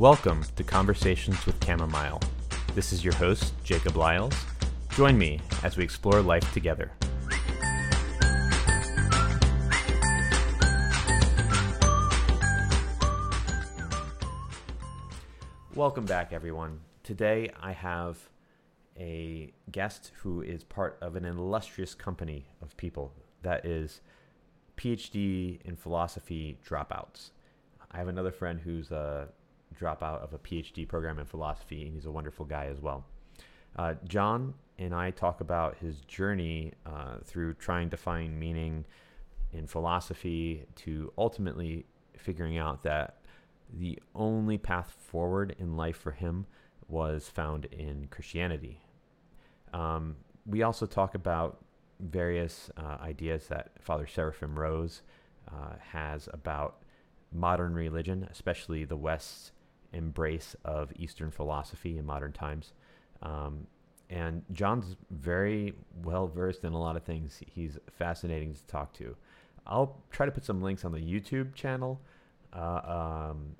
Welcome to Conversations with Chamomile. This is your host, Jacob Lyles. Join me as we explore life together. Welcome back, everyone. Today I have a guest who is part of an illustrious company of people that is PhD in philosophy dropouts. I have another friend who's a dropout of a PhD program in philosophy, and he's a wonderful guy as well. Uh, John and I talk about his journey uh, through trying to find meaning in philosophy to ultimately figuring out that the only path forward in life for him was found in Christianity. Um, we also talk about various uh, ideas that Father Seraphim Rose uh, has about modern religion, especially the West's embrace of Eastern philosophy in modern times. Um, and John's very well versed in a lot of things. He's fascinating to talk to. I'll try to put some links on the YouTube channel uh, um,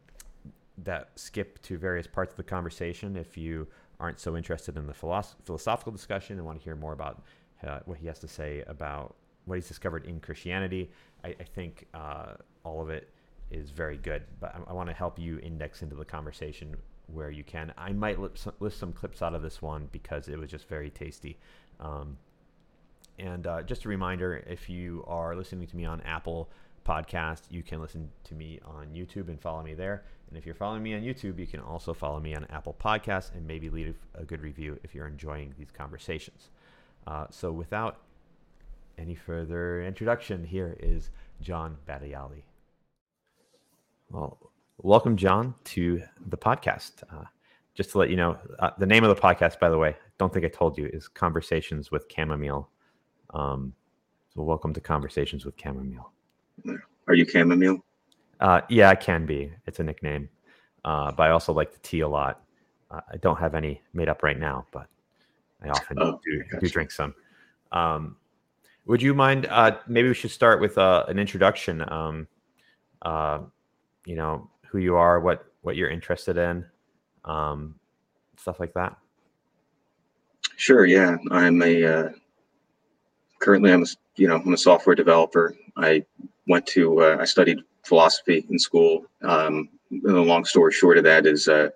that skip to various parts of the conversation if you aren't so interested in the philosoph- philosophical discussion and want to hear more about uh, what he has to say about what he's discovered in Christianity. I, I think uh, all of it is very good, but I, I want to help you index into the conversation where you can. I might list some, list some clips out of this one because it was just very tasty. Um, and uh, just a reminder if you are listening to me on Apple Podcast, you can listen to me on YouTube and follow me there. And if you're following me on YouTube, you can also follow me on Apple Podcasts and maybe leave a good review if you're enjoying these conversations. Uh, so, without any further introduction, here is John Battiali. Well, welcome, John, to the podcast. Uh, just to let you know, uh, the name of the podcast, by the way, don't think I told you, is Conversations with Chamomile. Um, so, welcome to Conversations with Chamomile. Are you chamomile? Uh, yeah, I can be. It's a nickname, uh, but I also like the tea a lot. Uh, I don't have any made up right now, but I often oh, do, do, drink some. Um, would you mind? Uh, maybe we should start with uh, an introduction. Um, uh, you know who you are, what what you're interested in, um, stuff like that. Sure. Yeah, I'm a uh, currently I'm a you know I'm a software developer. I went to I studied philosophy in school. Um, the long story short of that is, uh,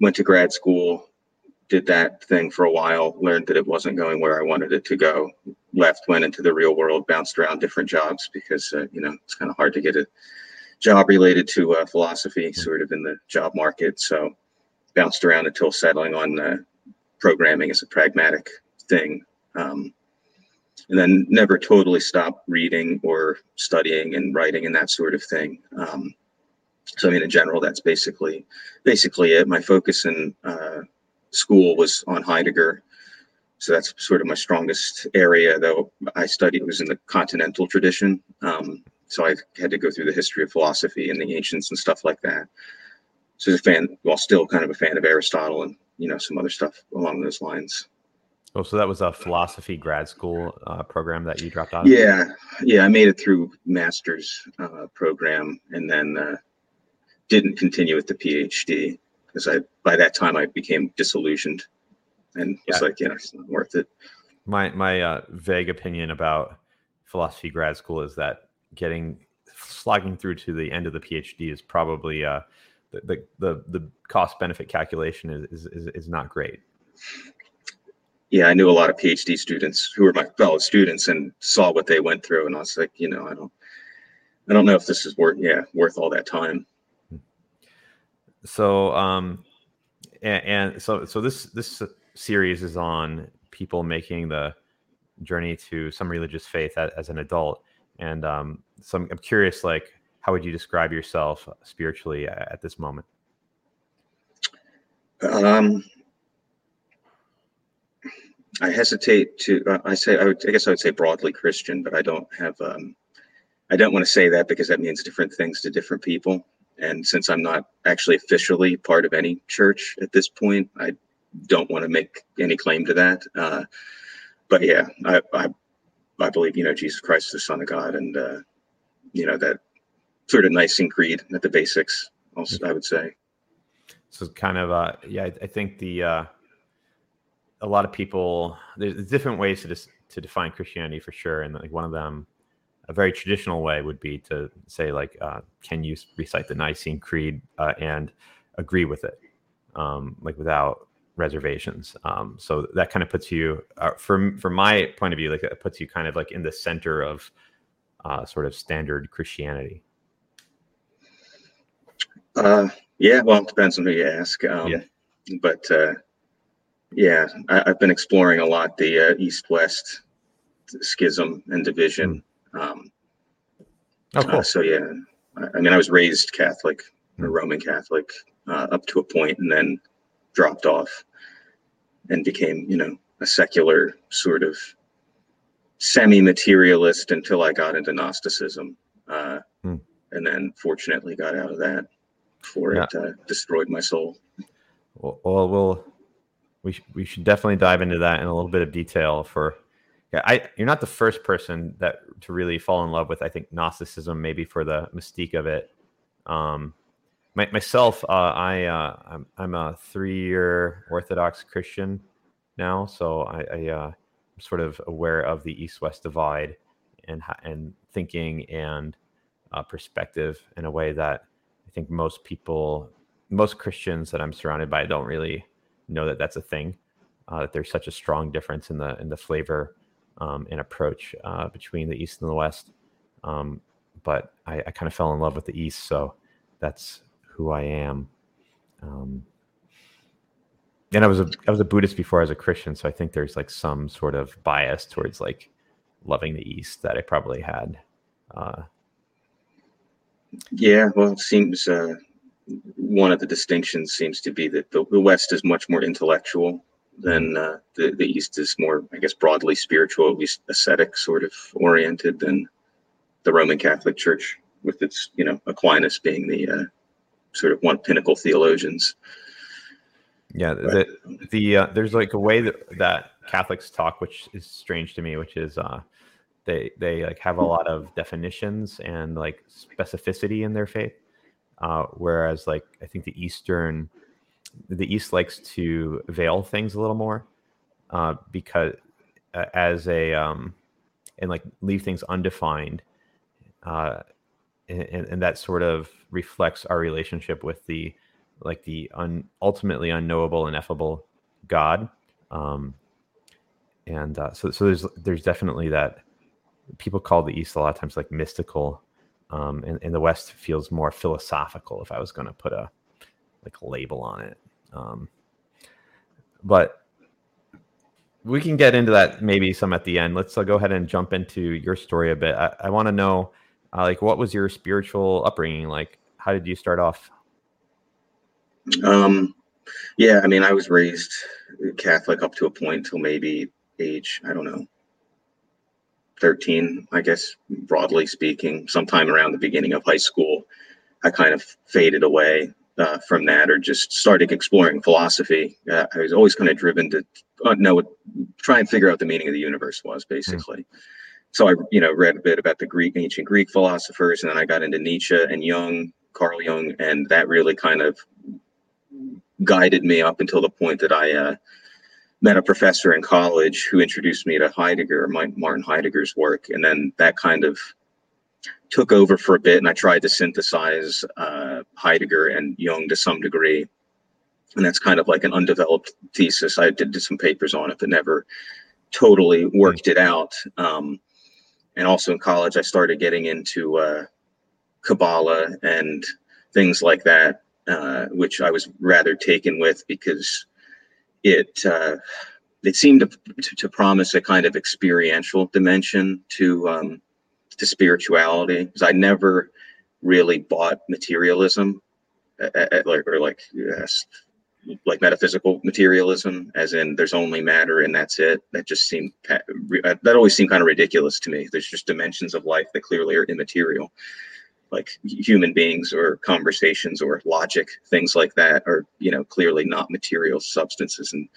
went to grad school, did that thing for a while, learned that it wasn't going where I wanted it to go, left, went into the real world, bounced around different jobs because, uh, you know, it's kind of hard to get a job related to uh, philosophy sort of in the job market. So bounced around until settling on uh, programming as a pragmatic thing. Um, and then never totally stopped reading or studying and writing and that sort of thing. Um, so I mean, in general, that's basically basically it. My focus in uh, school was on Heidegger, so that's sort of my strongest area. Though I studied was in the continental tradition, um, so I had to go through the history of philosophy and the ancients and stuff like that. So, a fan, well, still kind of a fan of Aristotle and you know some other stuff along those lines. Oh, so that was a philosophy grad school uh, program that you dropped out of? Yeah, yeah, I made it through master's uh, program and then uh, didn't continue with the PhD because I by that time I became disillusioned and was like, you know, it's not worth it. My my uh, vague opinion about philosophy grad school is that getting slogging through to the end of the PhD is probably uh, the, the the the cost benefit calculation is, is is not great yeah, I knew a lot of PhD students who were my fellow students and saw what they went through, and I was like, you know, I don't, I don't know if this is worth, yeah, worth all that time. So, um, and, and so, so this this series is on people making the journey to some religious faith as, as an adult, and um, so I'm, I'm curious, like, how would you describe yourself spiritually at this moment? Um, I hesitate to. Uh, I say I, would, I guess I would say broadly Christian, but I don't have. Um, I don't want to say that because that means different things to different people. And since I'm not actually officially part of any church at this point, I don't want to make any claim to that. Uh, but yeah, I, I, I believe you know Jesus Christ is the Son of God, and uh, you know that sort of Nicene Creed at the basics. Also, I would say. so kind of uh yeah I, I think the uh a lot of people there's different ways to dis- to define Christianity for sure, and like one of them, a very traditional way would be to say like, uh, can you recite the Nicene Creed uh, and agree with it, um, like without reservations. Um, so that kind of puts you, uh, from from my point of view, like it puts you kind of like in the center of uh, sort of standard Christianity. Uh, yeah, well, it depends on who you ask. Um, yeah. But uh, yeah, I, have been exploring a lot the uh, East-West schism and division. Hmm. Um, oh, cool. Uh, so yeah, I, I, mean, I was raised Catholic, mm. Roman Catholic, uh, up to a point, and then dropped off and became, you know, a secular sort of semi-materialist until I got into Gnosticism, uh, hmm. and then fortunately got out of that before yeah. it uh, destroyed my soul. Well, well, we'll we sh- we should definitely dive into that in a little bit of detail. For yeah, I you're not the first person that to really fall in love with. I think Gnosticism, maybe for the mystique of it. Um, my, myself, uh, I uh, I'm, I'm a three year Orthodox Christian now, so I, I uh, I'm sort of aware of the East West divide and and thinking and uh, perspective in a way that I think most people, most Christians that I'm surrounded by, don't really know that that's a thing. Uh, that there's such a strong difference in the in the flavor um, and approach uh, between the East and the West. Um, but I, I kind of fell in love with the East, so that's who I am. Um, and I was a I was a Buddhist before I was a Christian, so I think there's like some sort of bias towards like loving the East that I probably had. Uh, yeah, well, it seems uh, one of the distinctions seems to be that the, the West is much more intellectual than uh, the the East is more, I guess, broadly spiritual, at least ascetic sort of oriented than the Roman Catholic Church, with its you know Aquinas being the uh, sort of one pinnacle theologians. Yeah, the the uh, there's like a way that that Catholics talk, which is strange to me, which is uh, they they like have a lot of definitions and like specificity in their faith, uh, whereas like I think the Eastern, the East likes to veil things a little more, uh, because uh, as a um, and like leave things undefined, uh, and, and that sort of reflects our relationship with the like the un, ultimately unknowable, ineffable God. Um, and uh, so, so there's there's definitely that people call the East a lot of times like mystical, um, and, and the West feels more philosophical. If I was going to put a like label on it, um, but we can get into that maybe some at the end. Let's uh, go ahead and jump into your story a bit. I, I want to know, uh, like, what was your spiritual upbringing like? How did you start off? Um, yeah, I mean, I was raised Catholic up to a point till maybe age, I don't know, 13, I guess, broadly speaking. Sometime around the beginning of high school, I kind of faded away uh, from that or just started exploring philosophy. Uh, I was always kind of driven to uh, know, try and figure out the meaning of the universe was basically. Mm. So I, you know, read a bit about the Greek, ancient Greek philosophers, and then I got into Nietzsche and Jung, Carl Jung, and that really kind of guided me up until the point that I uh, met a professor in college who introduced me to Heidegger, Martin Heidegger's work, and then that kind of took over for a bit. And I tried to synthesize uh, Heidegger and Jung to some degree, and that's kind of like an undeveloped thesis. I did, did some papers on it, but never totally worked it out. Um, and also in college, I started getting into uh, Kabbalah and things like that uh, which I was rather taken with because it uh, it seemed to, to, to, promise a kind of experiential dimension to um, to spirituality. Because I never really bought materialism at, at, or like yes, like metaphysical materialism as in there's only matter and that's it that just seemed that always seemed kind of ridiculous to me. There's just dimensions of life that clearly are immaterial. Like human beings or conversations or logic things like that are you know clearly not material substances. And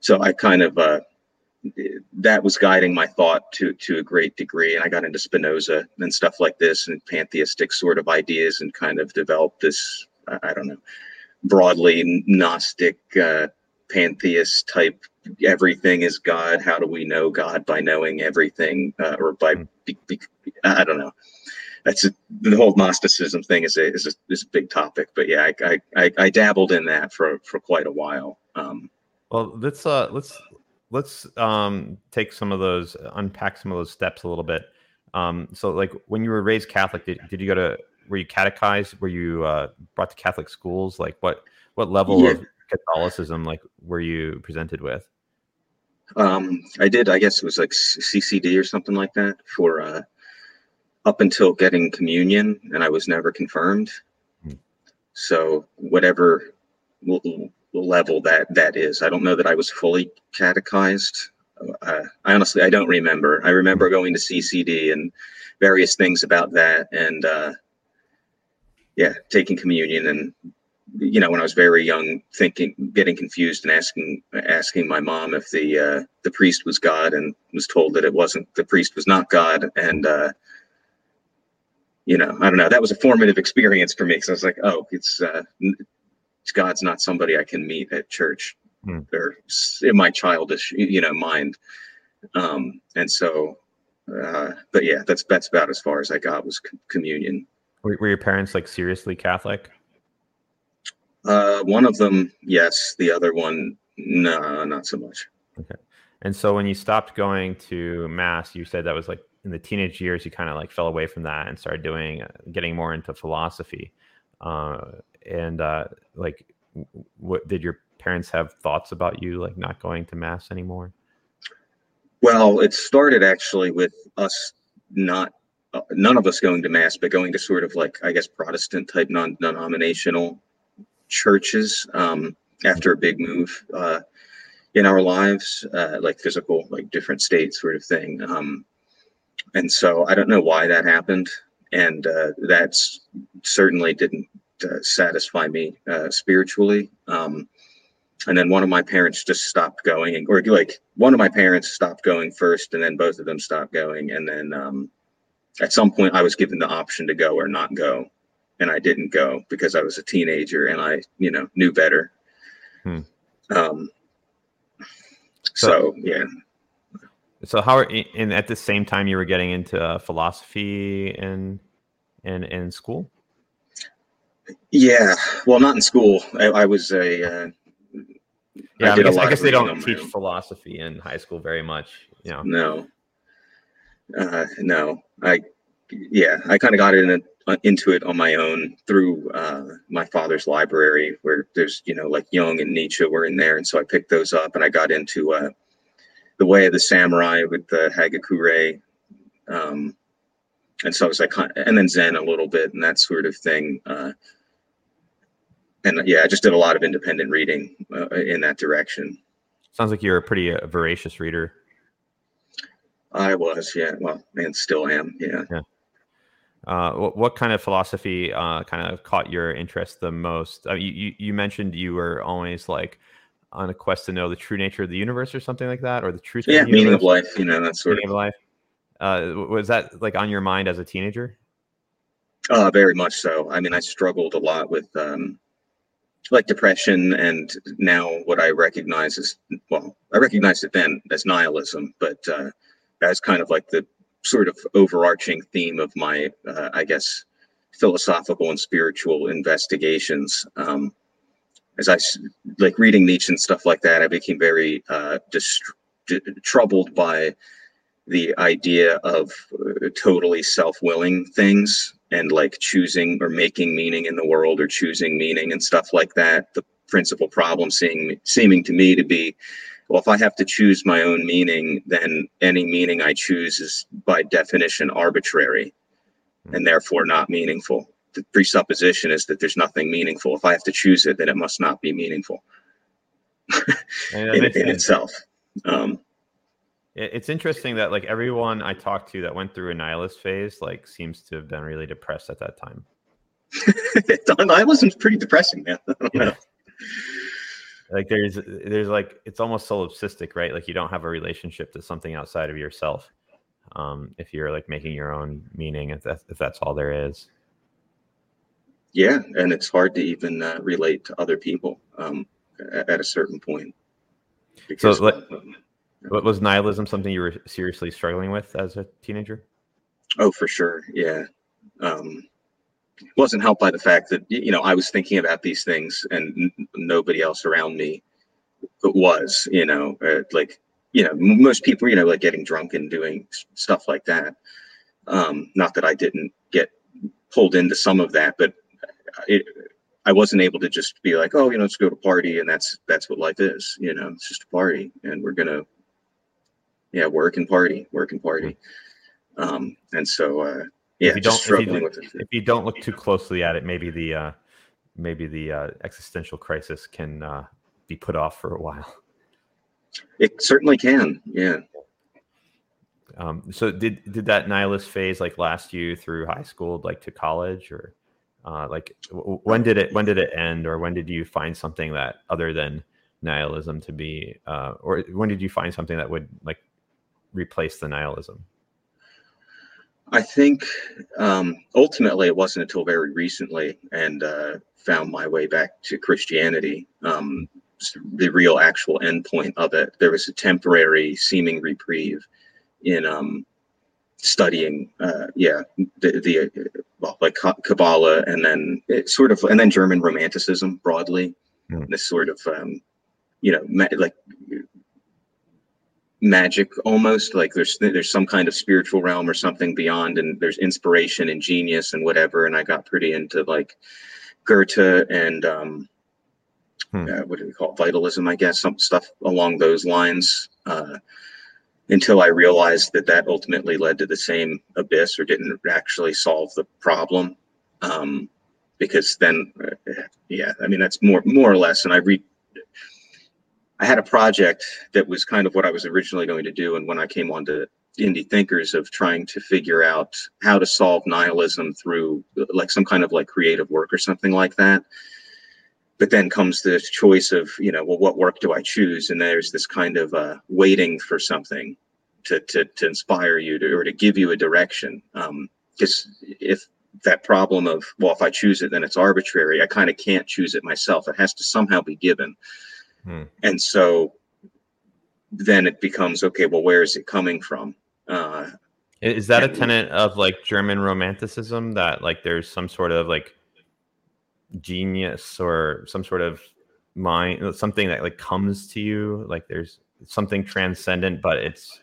so i kind of uh, that was guiding my thought to to a great degree. And i got into spinoza and stuff like this and pantheistic sort of ideas and kind of developed this i don't know broadly Gnostic, uh, pantheist type. Everything is God. How do we know God by knowing everything, uh, or by? Hmm. Be, be, I don't know. That's a, the whole Gnosticism thing is a, is a is a big topic. But yeah, I, I I dabbled in that for for quite a while. Um, well, let's uh let's let's um take some of those unpack some of those steps a little bit. Um, so like when you were raised Catholic, did, did you go to were you catechized? Were you uh, brought to Catholic schools? Like what what level yeah. of Catholicism like were you presented with? Um, I did. I guess it was like CCD or something like that for uh, up until getting communion, and I was never confirmed. Hmm. So whatever level that that is, I don't know that I was fully catechized. Uh, I honestly I don't remember. I remember going to CCD and various things about that, and uh, yeah, taking communion and you know when I was very young, thinking, getting confused and asking asking my mom if the uh, the priest was God, and was told that it wasn't. The priest was not God, and uh, you know I don't know. That was a formative experience for me because I was like, oh, it's uh, God's not somebody I can meet at church hmm. or in my childish you know mind. Um, and so, uh, but yeah, that's that's about as far as I got was communion. Were, were your parents like seriously Catholic? Uh, one of them, yes. The other one, no, not so much. Okay. And so when you stopped going to mass, you said that was like in the teenage years, you kind of like fell away from that and started doing, uh, getting more into philosophy. Uh, and uh, like, what did your parents have thoughts about you like not going to mass anymore? Well, it started actually with us not none of us going to mass, but going to sort of like I guess Protestant type non-denominational churches um, after a big move uh, in our lives, uh, like physical, like different states sort of thing. Um, and so I don't know why that happened, and uh, that's certainly didn't uh, satisfy me uh, spiritually. Um, and then one of my parents just stopped going, or like one of my parents stopped going first, and then both of them stopped going, and then um, at some point I was given the option to go or not go, and I didn't go because I was a teenager and I, you know, knew better. Hmm. Um, so, so, yeah. So how are and at the same time you were getting into uh, philosophy and, and, in school? Yeah, well, not in school. I, I was a. Uh, yeah, I, I guess, I guess they don't teach philosophy in high school very much. You know. No. Uh, no, I yeah, I kind of got in uh, into it on my own through uh, my father's library, where there's you know like Jung and Nietzsche were in there, and so I picked those up, and I got into uh, the Way of the Samurai with the Hagakure, um, and so I was like, and then Zen a little bit, and that sort of thing. Uh, and yeah, I just did a lot of independent reading uh, in that direction. Sounds like you're a pretty uh, voracious reader. I was, yeah. Well, and still am, yeah. Yeah. Uh, what, what, kind of philosophy uh, kind of caught your interest the most? Uh, you, you mentioned you were always like on a quest to know the true nature of the universe or something like that, or the truth. Yeah, of the meaning of life. You know, that sort meaning of, of life. Uh, was that like on your mind as a teenager? Uh, very much so. I mean, I struggled a lot with um, like depression, and now what I recognize is well, I recognized it then as nihilism, but uh, as kind of like the sort of overarching theme of my, uh, I guess, philosophical and spiritual investigations. Um, as I like reading Nietzsche and stuff like that, I became very uh, dist- troubled by the idea of uh, totally self-willing things and like choosing or making meaning in the world or choosing meaning and stuff like that. The principal problem seeing seeming to me to be well, if I have to choose my own meaning, then any meaning I choose is by definition arbitrary hmm. and therefore not meaningful. The presupposition is that there's nothing meaningful. If I have to choose it, then it must not be meaningful in, in itself. Um, it's interesting that like everyone I talked to that went through a nihilist phase like seems to have been really depressed at that time. Nihilism's pretty depressing, man. Like there's there's like it's almost solipsistic right like you don't have a relationship to something outside of yourself um if you're like making your own meaning if that's if that's all there is yeah, and it's hard to even uh, relate to other people um, at, at, a certain point. Because, so, like, what was nihilism something you were seriously struggling with as a teenager? Oh, for sure. Yeah. Um, wasn't helped by the fact that you know I was thinking about these things and n- nobody else around me was. You know, uh, like you know most people you know like getting drunk and doing stuff like that. Um, not that I didn't get pulled into some of that, but it, I wasn't able to just be like, oh, you know, let's go to party and that's that's what life is. You know, it's just a party, and we're gonna yeah work and party, work and party. Um, and so uh, yeah, if you don't if you, if you, don't look too closely at it, maybe the uh, maybe the uh, existential crisis can uh, be put off for a while. It certainly can. Yeah. Um, so did did that nihilist phase like last you through high school, like to college, or uh, like w- when did it when did it end, or when did you find something that other than nihilism to be, uh, or when did you find something that would like replace the nihilism? I think um, ultimately it wasn't until very recently and uh, found my way back to Christianity. Um, the real actual endpoint of it. There was a temporary seeming reprieve in um, studying, uh, yeah, the, the well, like Kabbalah and then it sort of, and then German Romanticism broadly. Mm. This sort of, um, you know, like magic almost like there's there's some kind of spiritual realm or something beyond and there's inspiration and genius and whatever and i got pretty into like goethe and um hmm. uh, what do we call it vitalism i guess some stuff along those lines uh until i realized that that ultimately led to the same abyss or didn't actually solve the problem um because then uh, yeah i mean that's more more or less and i read I had a project that was kind of what I was originally going to do. And when I came on to indie thinkers of trying to figure out how to solve nihilism through like some kind of like creative work or something like that. But then comes the choice of, you know, well, what work do I choose? And there's this kind of uh, waiting for something to, to, to inspire you to, or to give you a direction. Because um, if that problem of, well, if I choose it, then it's arbitrary, I kind of can't choose it myself. It has to somehow be given. Hmm. And so then it becomes okay, well, where is it coming from? Uh, is that a tenet of like German romanticism that like there's some sort of like genius or some sort of mind, something that like comes to you? Like there's something transcendent, but it's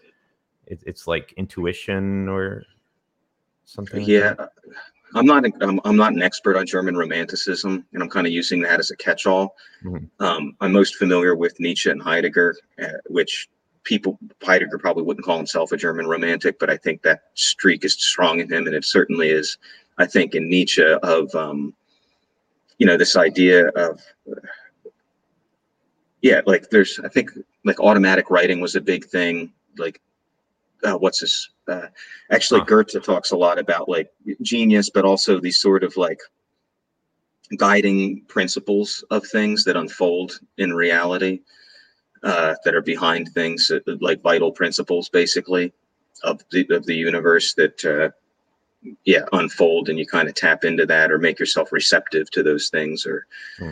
it, it's like intuition or something. Yeah, like I'm not I'm, I'm not an expert on German Romanticism, and I'm kind of using that as a catch-all. Mm-hmm. Um, I'm most familiar with Nietzsche and Heidegger, uh, which people Heidegger probably wouldn't call himself a German Romantic, but I think that streak is strong in him, and it certainly is. I think in Nietzsche of um, you know this idea of yeah, like there's I think like automatic writing was a big thing, like uh, what's this? Uh, actually, huh. Goethe talks a lot about like genius, but also these sort of like guiding principles of things that unfold in reality, uh, that are behind things, uh, like vital principles, basically, of the of the universe that. Uh, yeah, unfold and you kind of tap into that or make yourself receptive to those things or hmm.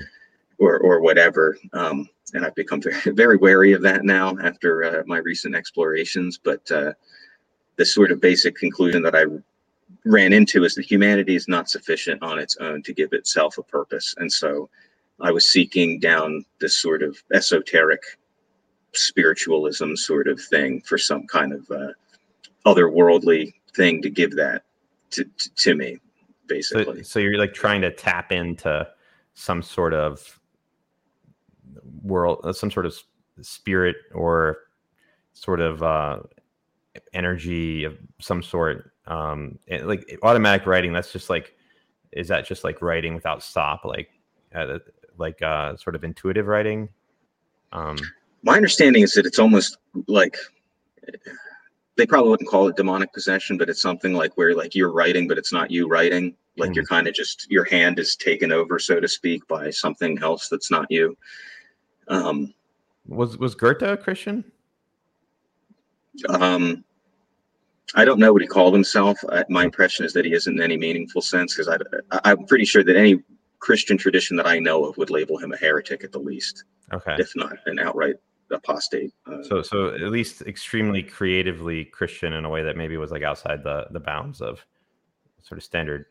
or or whatever. Um, and I've become very, very wary of that now after uh, my recent explorations. But uh, the sort of basic conclusion that I ran into is that humanity is not sufficient on its own to give itself a purpose, and so I was seeking down this sort of esoteric spiritualism sort of thing for some kind of uh, otherworldly thing to give that to, to, to me, basically. So, so you're like trying to tap into some sort of world, some sort of spirit or sort of uh, energy of some sort. Um, like automatic writing, that's just like, is that just like writing without stop, like, uh, like uh, sort of intuitive writing? Um, My understanding is that it's almost like they probably wouldn't call it demonic possession, but it's something like where like you're writing, but it's not you writing. Like mm-hmm. you're kind of just your hand is taken over, so to speak, by something else that's not you. Um, was was Goethe a Christian? Um, I don't know what he called himself. I, my impression is that he isn't in any meaningful sense because I, I'm pretty sure that any Christian tradition that I know of would label him a heretic at the least, Okay. if not an outright apostate. Uh, So so at least extremely creatively Christian in a way that maybe was like outside the the bounds of sort of standard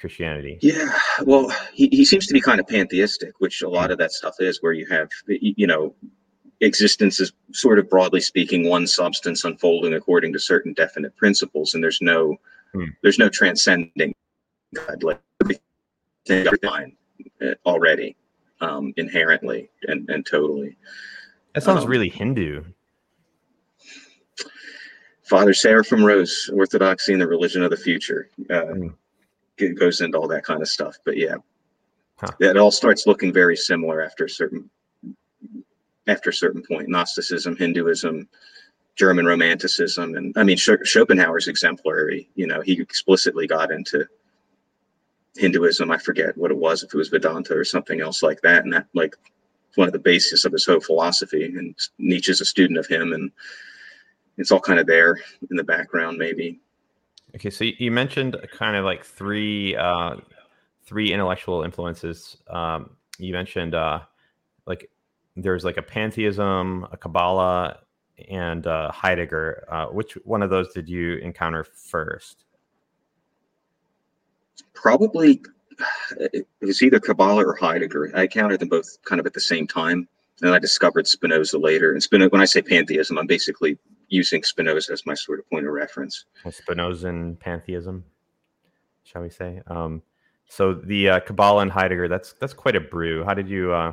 Christianity. Yeah, well, he, he seems to be kind of pantheistic, which a lot of that stuff is, where you have, you know, existence is sort of broadly speaking one substance unfolding according to certain definite principles, and there's no, Hmm. there's no transcending God, like everything is fine uh, already, um, inherently and, and totally. That sounds Um, really Hindu. Father Seraphim Rose, Orthodoxy and the Religion of the Future, uh, Hmm. goes into all that kind of stuff. But yeah, Huh. it all starts looking very similar after a certain after a certain point. Gnosticism, Hinduism, German Romanticism, and I mean Sch- Schopenhauer's exemplary. You know, he explicitly got into Hinduism. I forget what it was, if it was Vedanta or something else like that, and that like one of the basis of his whole philosophy. And Nietzsche's a student of him, and it's all kind of there in the background, maybe. Okay, so you- you mentioned kind of like three uh, three intellectual influences. Um, you mentioned uh, like there's like a pantheism, a Kabbalah, and uh, Heidegger. Uh, which one of those did you encounter first? Probably it was either Kabbalah or Heidegger. I encountered them both kind of at the same time. And I discovered Spinoza later. And Spinoza, when I say pantheism, I'm basically using Spinoza as my sort of point of reference. Spinozan pantheism, shall we say? Um, so the uh, Kabbalah and Heidegger. That's that's quite a brew. How did you uh,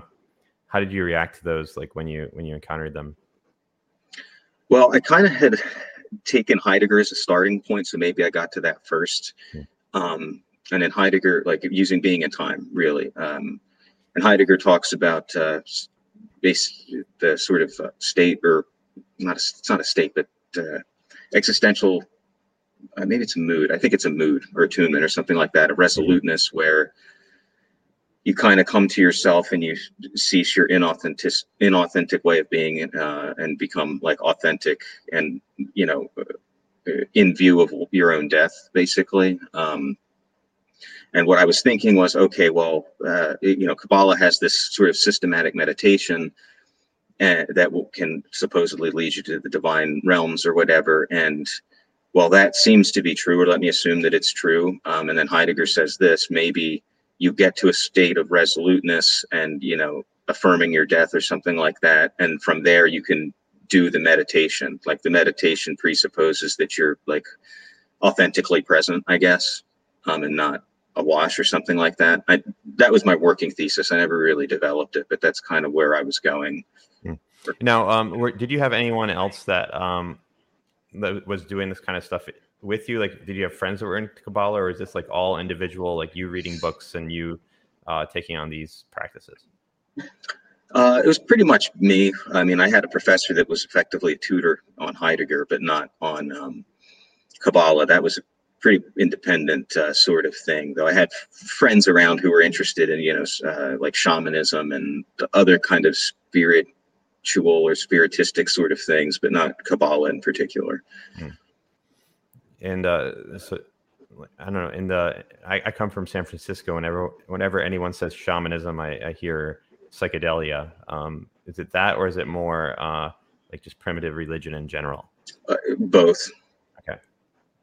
how did you react to those? Like when you when you encountered them? Well, I kind of had taken Heidegger as a starting point, so maybe I got to that first. Hmm. Um, and then Heidegger, like using Being and Time, really. Um, and Heidegger talks about uh, base, the sort of uh, state, or not, a, it's not a state, but uh, existential. Uh, maybe it's a mood. I think it's a mood or attunement or something like that. A resoluteness where you kind of come to yourself and you cease your inauthentic inauthentic way of being uh, and become like authentic and you know uh, in view of your own death basically. Um, and what i was thinking was okay well uh, you know kabbalah has this sort of systematic meditation and that will, can supposedly lead you to the divine realms or whatever. And well that seems to be true or let me assume that it's true um, and then heidegger says this maybe you get to a state of resoluteness and you know affirming your death or something like that. And from there you can do the meditation. Like the meditation presupposes that you're like authentically present i guess um, and not a wash or something like that. I, that was my working thesis. I never really developed it but that's kind of where i was going. Now, um, did you have anyone else that um, that was doing this kind of stuff with you? Like, did you have friends that were in Kabbalah, or is this like all individual, like you reading books and you uh, taking on these practices? Uh, it was pretty much me. I mean, I had a professor that was effectively a tutor on Heidegger, but not on um, Kabbalah. That was a pretty independent uh, sort of thing. Though I had friends around who were interested in, you know, uh, like shamanism and the other kind of spiritual or spiritistic sort of things, but not Kabbalah in particular. And uh, so, I don't know. In the I, I come from San Francisco. Whenever whenever anyone says shamanism, I, I hear psychedelia. Um, is it that, or is it more uh, like just primitive religion in general? Uh, both. Okay.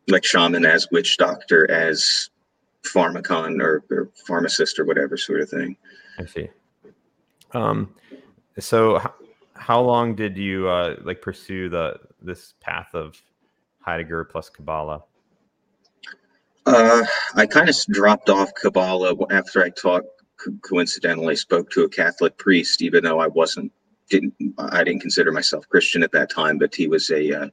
Like shaman as witch doctor as pharmacon or, or pharmacist or whatever sort of thing. I see. Um, so h- how long did you uh, like pursue the this path of Heidegger plus Kabbalah? Uh, I kind of dropped off Kabbalah after I talked. co- Coincidentally, spoke to a Catholic priest, even though I wasn't didn't I didn't consider myself Christian at that time, but he was a uh,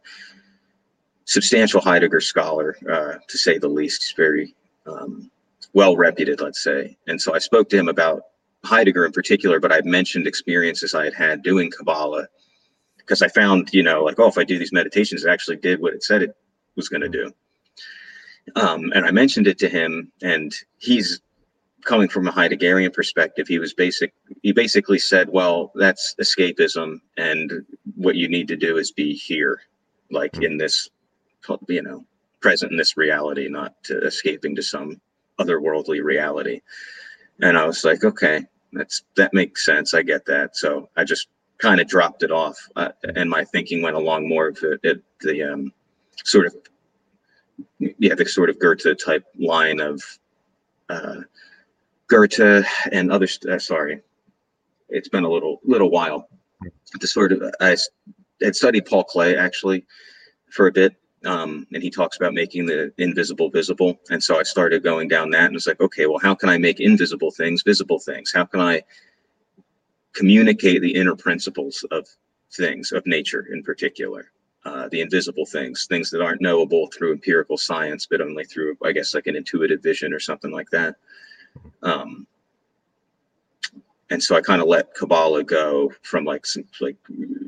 substantial Heidegger scholar, uh, to say the least. He's very um, well reputed, let's say. And so I spoke to him about Heidegger in particular, but I mentioned experiences I had had doing Kabbalah because I found, you know, like, oh, if I do these meditations, it actually did what it said it was going to do. Um, and I mentioned it to him, and he's coming from a Heideggerian perspective. He was basic. He basically said, "Well, that's escapism, and what you need to do is be here, like in this, you know, present in this reality, not to escaping to some otherworldly reality." And I was like, okay, that's that makes sense. I get that. So I just kind of dropped it off, uh, and my thinking went along more of it, it the um, sort of yeah, the sort of Goethe type line of uh, Goethe and other. Uh, sorry, it's been a little little while. The sort of I had studied Paul Klee actually for a bit, um, and he talks about making the invisible visible. And so I started going down that, and it's like, okay, well, how can I make invisible things visible things? How can I communicate the inner principles of things of nature in particular? Uh, the invisible things, things that aren't knowable through empirical science, but only through, I guess, like an intuitive vision or something like that. Um, and so I kind of let Kabbalah go from like some like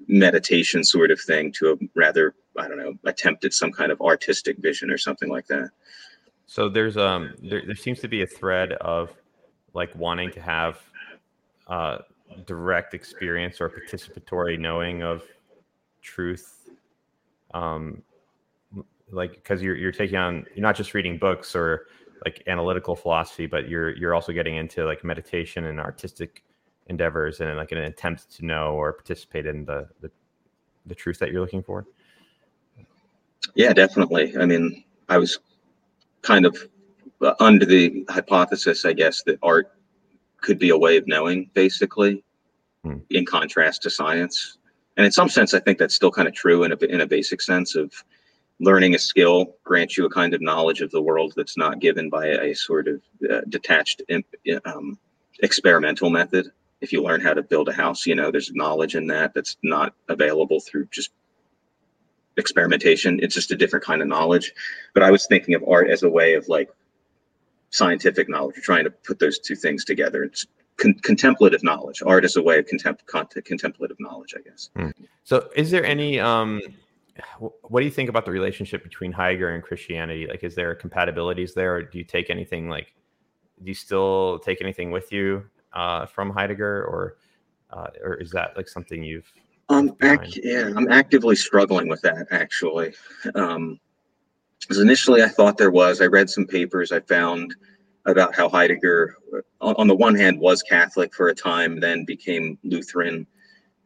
meditation sort of thing to a rather, I don't know, attempt at some kind of artistic vision or something like that. So there's um there, there seems to be a thread of like wanting to have uh direct experience or participatory knowing of truth um, like because you're you're taking on you're not just reading books or like analytical philosophy, but you're you're also getting into like meditation and artistic endeavors and like an attempt to know or participate in the the, the truth that you're looking for. Yeah, definitely. I mean, I was kind of uh, under the hypothesis, I guess, that art could be a way of knowing, basically, hmm. in contrast to science. And in some sense i think that's still kind of true in a, in a basic sense of learning a skill grants you a kind of knowledge of the world that's not given by a, sort of uh, detached um, experimental method. If you learn how to build a house you know there's knowledge in that that's not available through just experimentation. It's just a different kind of knowledge. But i was thinking of art as a way of like scientific knowledge You're trying to put those two things together it's con- contemplative knowledge. Art is a way of contem- contemplative knowledge, I guess. Hmm. So, is there any? Um, what do you think about the relationship between Heidegger and Christianity? Like, is there compatibilities there, or do you take anything like? Do you still take anything with you uh, from Heidegger, or uh, or is that like something you've? Um, ac- yeah, I'm actively struggling with that actually. Um, because initially I thought there was. I read some papers. I found about how Heidegger, on, the one hand, was Catholic for a time, then became Lutheran,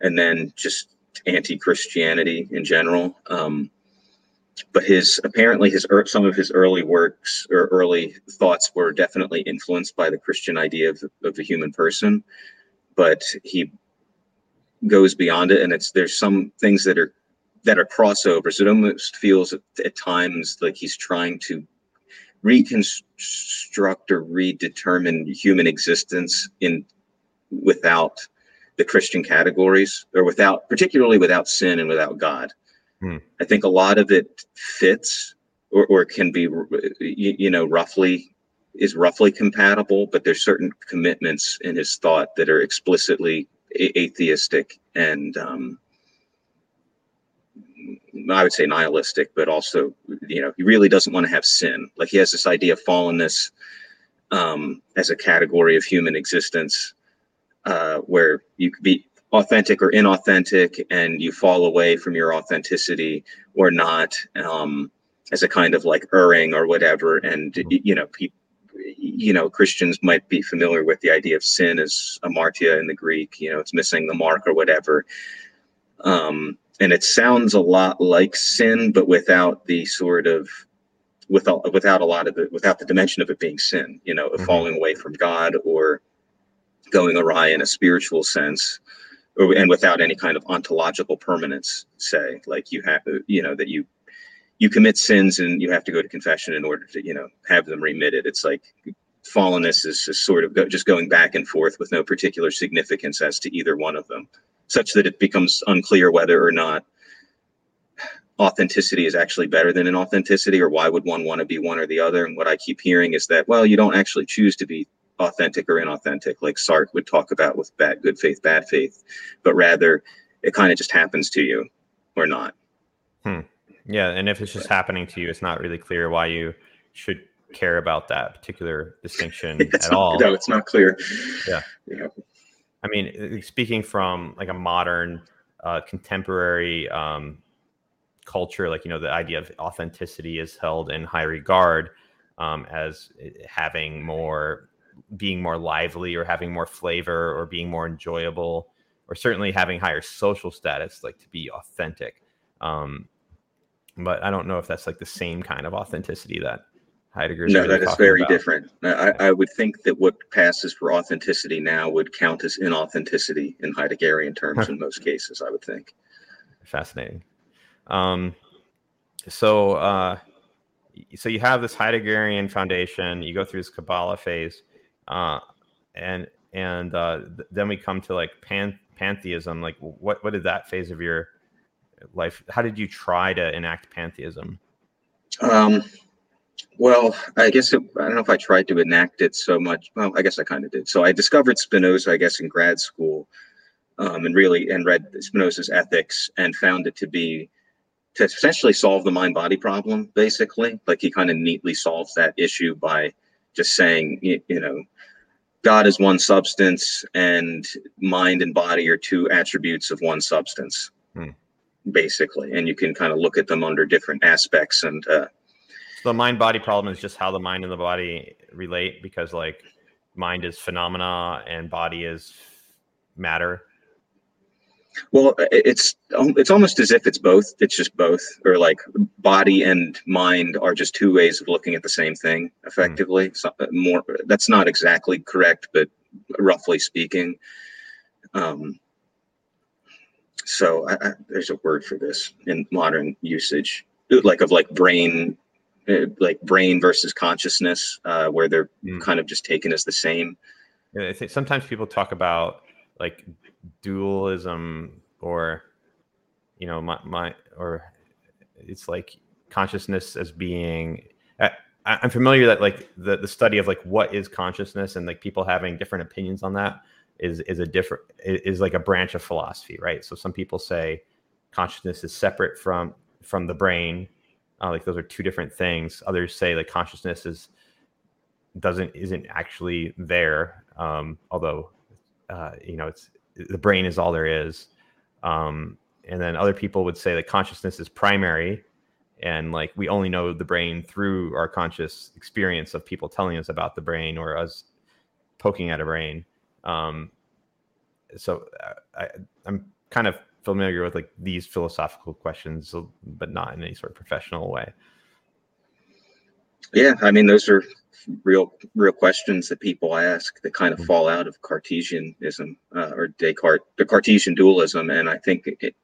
and then just anti-Christianity in general. Um, but his apparently his some of his early works or early thoughts were definitely influenced by the Christian idea of, of the human person, but he goes beyond it, and it's there's some things that are that are crossovers. It almost feels at, at times like he's trying to reconstruct or redetermine human existence in without the Christian categories or without particularly without sin and without God. Hmm. I think a lot of it fits or, or can be you, you know roughly is roughly compatible, but there's certain commitments in his thought that are explicitly atheistic and um, I would say nihilistic, but also, you know, he really doesn't want to have sin. Like he has this idea of fallenness um, as a category of human existence, uh, where you could be authentic or inauthentic, and you fall away from your authenticity or not, um, as a kind of like erring or whatever. And you know, people you know, Christians might be familiar with the idea of sin as amartia in the Greek, you know, it's missing the mark or whatever. Um, and it sounds a lot like sin, but without the sort of without without a lot of it, without the dimension of it being sin, you know, mm-hmm. falling away from God or going awry in a spiritual sense, or, and without any kind of ontological permanence. Say, like you have, you know, that you you commit sins and you have to go to confession in order to, you know, have them remitted. It's like fallenness is just sort of go, just going back and forth with no particular significance as to either one of them such that it becomes unclear whether or not authenticity is actually better than inauthenticity or why would one want to be one or the other? And what i keep hearing is that well you don't actually choose to be authentic or inauthentic like sartre would talk about with bad good faith bad faith but rather it kind of just happens to you or not. Hmm. yeah and if it's just happening to you it's not really clear why you should care about that particular distinction at all. no it's not clear. Yeah, yeah. I mean, uh, speaking from like a modern, uh, contemporary um, culture, like you know, the idea of authenticity is held in high regard um, as uh, having more being more lively or having more flavor or being more enjoyable or certainly having higher social status, like to be authentic. Um, but I don't know if that's like the same kind of authenticity that Heidegger's. No, really that is very about. different. I, I would think that what passes for authenticity now would count as inauthenticity in Heideggerian terms in most cases, I would think. Fascinating. Um, so, uh, so you have this Heideggerian foundation. You go through this Kabbalah phase, uh, and and uh, th- then we come to like pan- pantheism. Like, what what did that phase of your life? How did you try to enact pantheism? Um, well, I guess it, I don't know if I tried to enact it so much. Well, I guess I kind of did. So I discovered Spinoza, I guess, in grad school, um, and really and read Spinoza's Ethics and found it to be to essentially solve the mind-body problem. Basically, like he kind of neatly solves that issue by just saying, you, you know, God is one substance, and mind and body are two attributes of one substance. Hmm. Basically, and you can kind of look at them under different aspects and. Uh, So the mind body problem is just how the mind and the body relate because like mind is phenomena and body is matter. Well, it's it's almost as if it's both. It's just both, or like body and mind are just two ways of looking at the same thing. Effectively, so uh, more that's not exactly correct, but roughly speaking. Um, so I, I, there's a word for this in modern usage, like of like brain, like brain versus consciousness, uh, where they're Mm. kind of just taken as the same. And I think sometimes people talk about like dualism or you know my, my or it's like consciousness as being I, I'm familiar that like the, the study of like what is consciousness and like people having different opinions on that is is a different is like a branch of philosophy right so some people say consciousness is separate from from the brain uh, like those are two different things. Others say like consciousness is doesn't isn't actually there um although uh you know it's the brain is all there is. Um and then other people would say that consciousness is primary and like we only know the brain through our conscious experience of people telling us about the brain or us poking at a brain. Um so uh, I, i'm kind of familiar with like these philosophical questions but not in any sort of professional way Yeah, I mean those are real real questions that people ask that kind of Mhm. fall out of Cartesianism uh, or Descartes, the Cartesian dualism, and I think it,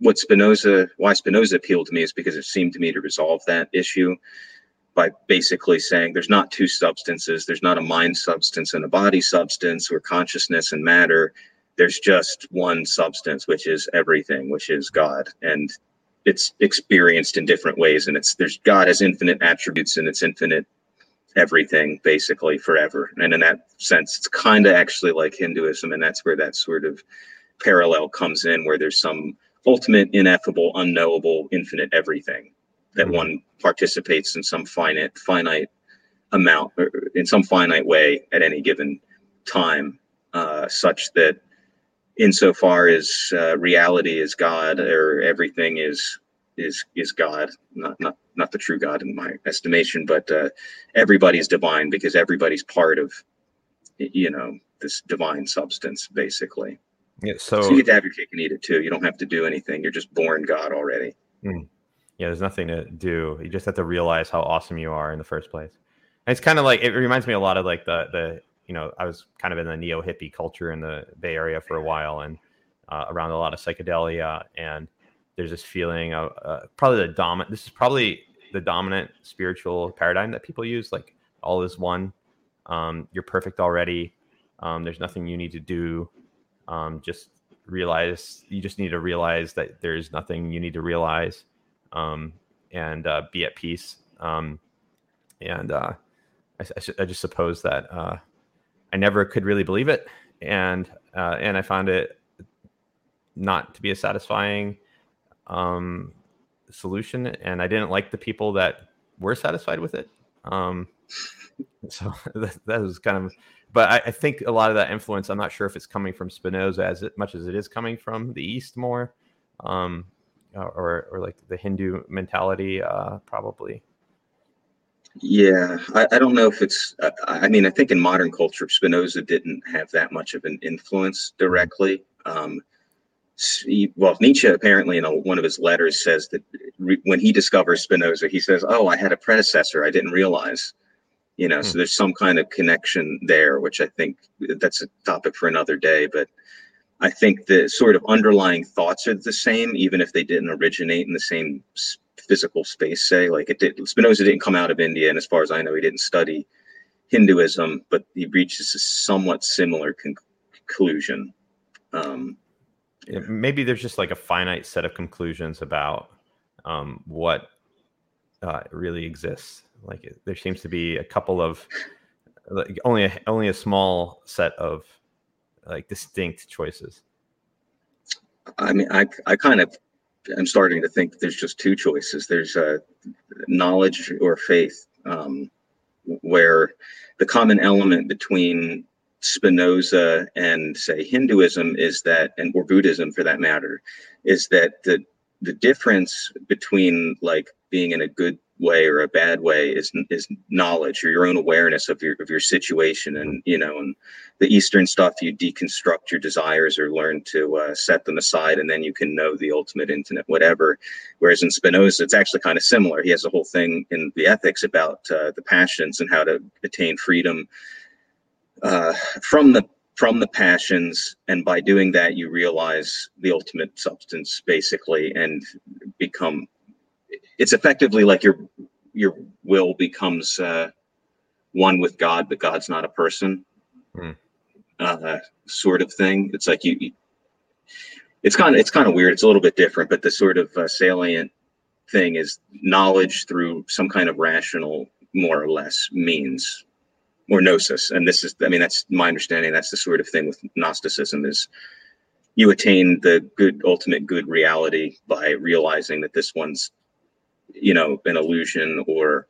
what Spinoza, why Spinoza appealed to me is because it seemed to me to resolve that issue by basically saying there's not two substances, there's not a mind substance and a body substance or consciousness and matter. There's just one substance, which is everything, which is God, and it's experienced in different ways. And it's there's god has infinite attributes and it's infinite everything basically forever. And in that sense it's kind of actually like hinduism. And that's where that sort of parallel comes in where there's some ultimate ineffable unknowable infinite everything that Mhm. one participates in some finite finite amount or in some finite way at any given time uh, such that insofar as uh, reality is God or everything is is is God, not not not the true God in my estimation, but uh, everybody's divine because everybody's part of you know this divine substance basically. yeah So so you get to have your cake and eat it too. You don't have to do anything. You're just born God already. yeah there's nothing to do you just have to realize how awesome you are in the first place and it's kind of like it reminds me a lot of like the the you know i was kind of in the neo hippie culture in the bay area for a while and uh, around a lot of psychedelia and there's this feeling of uh, probably the dominant this is probably the dominant spiritual paradigm that people use like all is one um, you're perfect already um, there's nothing you need to do um, just realize you just need to realize that there's nothing you need to realize um, and uh, be at peace. Um, and uh, I, I, I just suppose that uh, I never could really believe it, and uh, and I found it not to be a satisfying um, solution, and I didn't like the people that were satisfied with it. Um, so that, that was kind of, but I, I think a lot of that influence. I'm not sure if it's coming from Spinoza as it, much as it is coming from the East more. Um, or or like the Hindu mentality, uh, probably. Yeah, I, I don't know if it's. Uh, I mean, I think in modern culture, Spinoza didn't have that much of an influence directly. Um, well, Nietzsche apparently in a, one of his letters says that re, when he discovers Spinoza, he says, "Oh, I had a predecessor. I didn't realize." You know, hmm. so there's some kind of connection there, which I think that's a topic for another day. But I think the sort of underlying thoughts are the same, even if they didn't originate in the same physical space. Say, like it did. Spinoza didn't come out of India, and as far as I know, he didn't study Hinduism, but he reaches a somewhat similar con- conclusion. Um, yeah. maybe there's just like a finite set of conclusions about um, what uh, really exists. Like it, there seems to be a couple of like only a, only a small set of like distinct choices. I mean, I I kind of I'm starting to think there's just two choices. There's uh, knowledge or faith, um, where the common element between Spinoza and say Hinduism is that, and or Buddhism for that matter, is that the the difference between like being in a good way or a bad way is is knowledge or your own awareness of your of your situation and you know and the eastern stuff you deconstruct your desires or learn to uh, set them aside and then you can know the ultimate infinite whatever. Whereas in spinoza it's actually kind of similar. He has a whole thing in the ethics about uh, the passions and how to attain freedom uh, from the from the passions. And by doing that you realize the ultimate substance basically and become it's effectively like your your will becomes uh, one with god but god's not a person mm. uh, sort of thing it's like you, you it's kind of it's kind of weird it's a little bit different but the sort of uh, salient thing is knowledge through some kind of rational more or less means or gnosis. And this is, I mean, that's my understanding. That's the sort of thing with Gnosticism is you attain the good, ultimate good reality by realizing that this one's, you know, an illusion or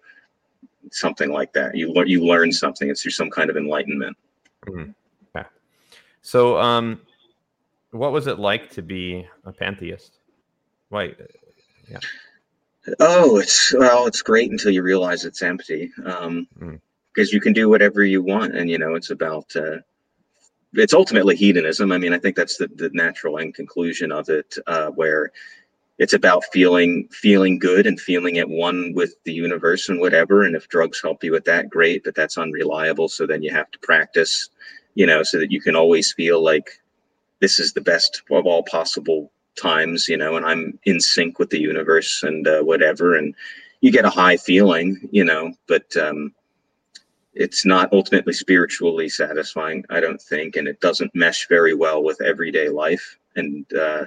something like that. You learn, you learn something. It's through some kind of enlightenment. Mm-hmm. Okay. So, um, what was it like to be a pantheist? Why? Yeah. Oh, it's well, it's great until you realize it's empty. Um, mm because you can do whatever you want and you know it's about uh, it's ultimately hedonism i mean i think that's the, the natural end conclusion of it uh, where it's about feeling feeling good and feeling at one with the universe and whatever. And if drugs help you with that great but that's unreliable. So then you have to practice you know so that you can always feel like this is the best of all possible times you know and i'm in sync with the universe and uh, whatever. And you get a high feeling you know but um it's not ultimately spiritually satisfying, I don't think, and it doesn't mesh very well with everyday life. And uh,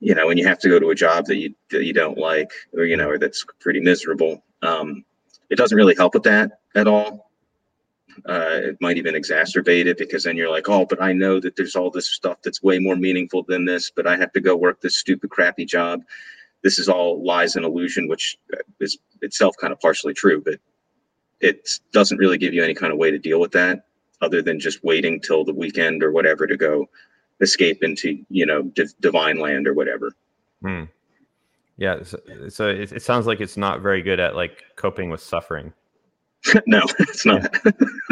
you know, when you have to go to a job that you that you don't like, or you know, or that's pretty miserable, um, it doesn't really help with that at all. Uh, it might even exacerbate it because then you're like, oh, but I know that there's all this stuff that's way more meaningful than this, but I have to go work this stupid, crappy job. This is all lies and illusion, which is itself kind of partially true, but it doesn't really give you any kind of way to deal with that other than just waiting till the weekend or whatever to go escape into you know divine land or whatever. Hmm. yeah so, so it, it, sounds like it's not very good at like coping with suffering. No it's not.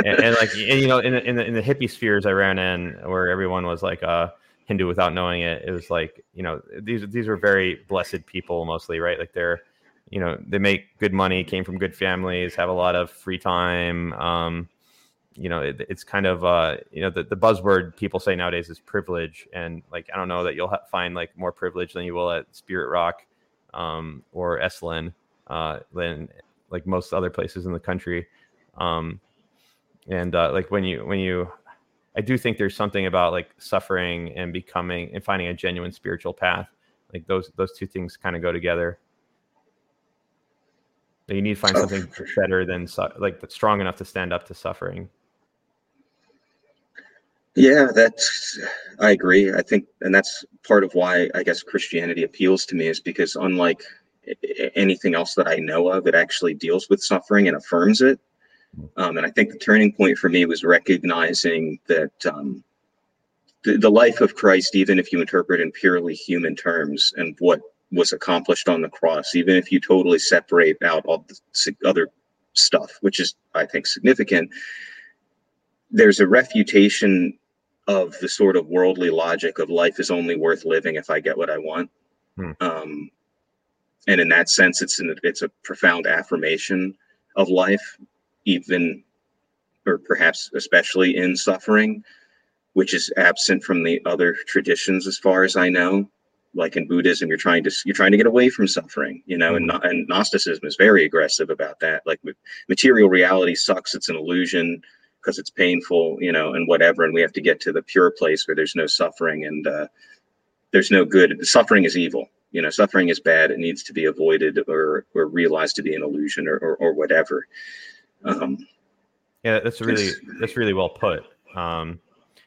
And, and, like and, you know in the, in the in the hippie spheres i ran in where everyone was like uh hindu without knowing it it was like you know these these were very blessed people mostly right? Like they're you know they make good money came from good families have a lot of free time um, you know it, it's kind of uh, you know the, the buzzword people say nowadays is privilege. And like i don't know that you'll ha- find like more privilege than you will at spirit rock um, or Esalen uh, than like most other places in the country. Um, and uh, like when you when you i do think there's something about like suffering and becoming and finding a genuine spiritual path. Like those those two things kind of go together. You need to find something better than like strong enough to stand up to suffering. Yeah, that's I agree. I think, and that's part of why I guess Christianity appeals to me is because unlike anything else that I know of, it actually deals with suffering and affirms it. Um, and I think the turning point for me was recognizing that um, the, the life of Christ, even if you interpret in purely human terms, and what was accomplished on the cross, even if you totally separate out all the other stuff, which is I think significant. There's a refutation of the sort of worldly logic of life is only worth living if I get what I want. Hmm. Um, and in that sense, it's an, it's a profound affirmation of life, even or perhaps especially in suffering, which is absent from the other traditions, as far as I know. Like in Buddhism, you're trying to you're trying to get away from suffering, you know, and, hmm. and Gnosticism is very aggressive about that. Like material reality sucks; it's an illusion because it's painful, you know, and whatever. And we have to get to the pure place where there's no suffering and uh, there's no good. Suffering is evil. You know, suffering is bad. It needs to be avoided or or realized to be an illusion or or, or whatever. Um, yeah, that's really that's really well put. Um,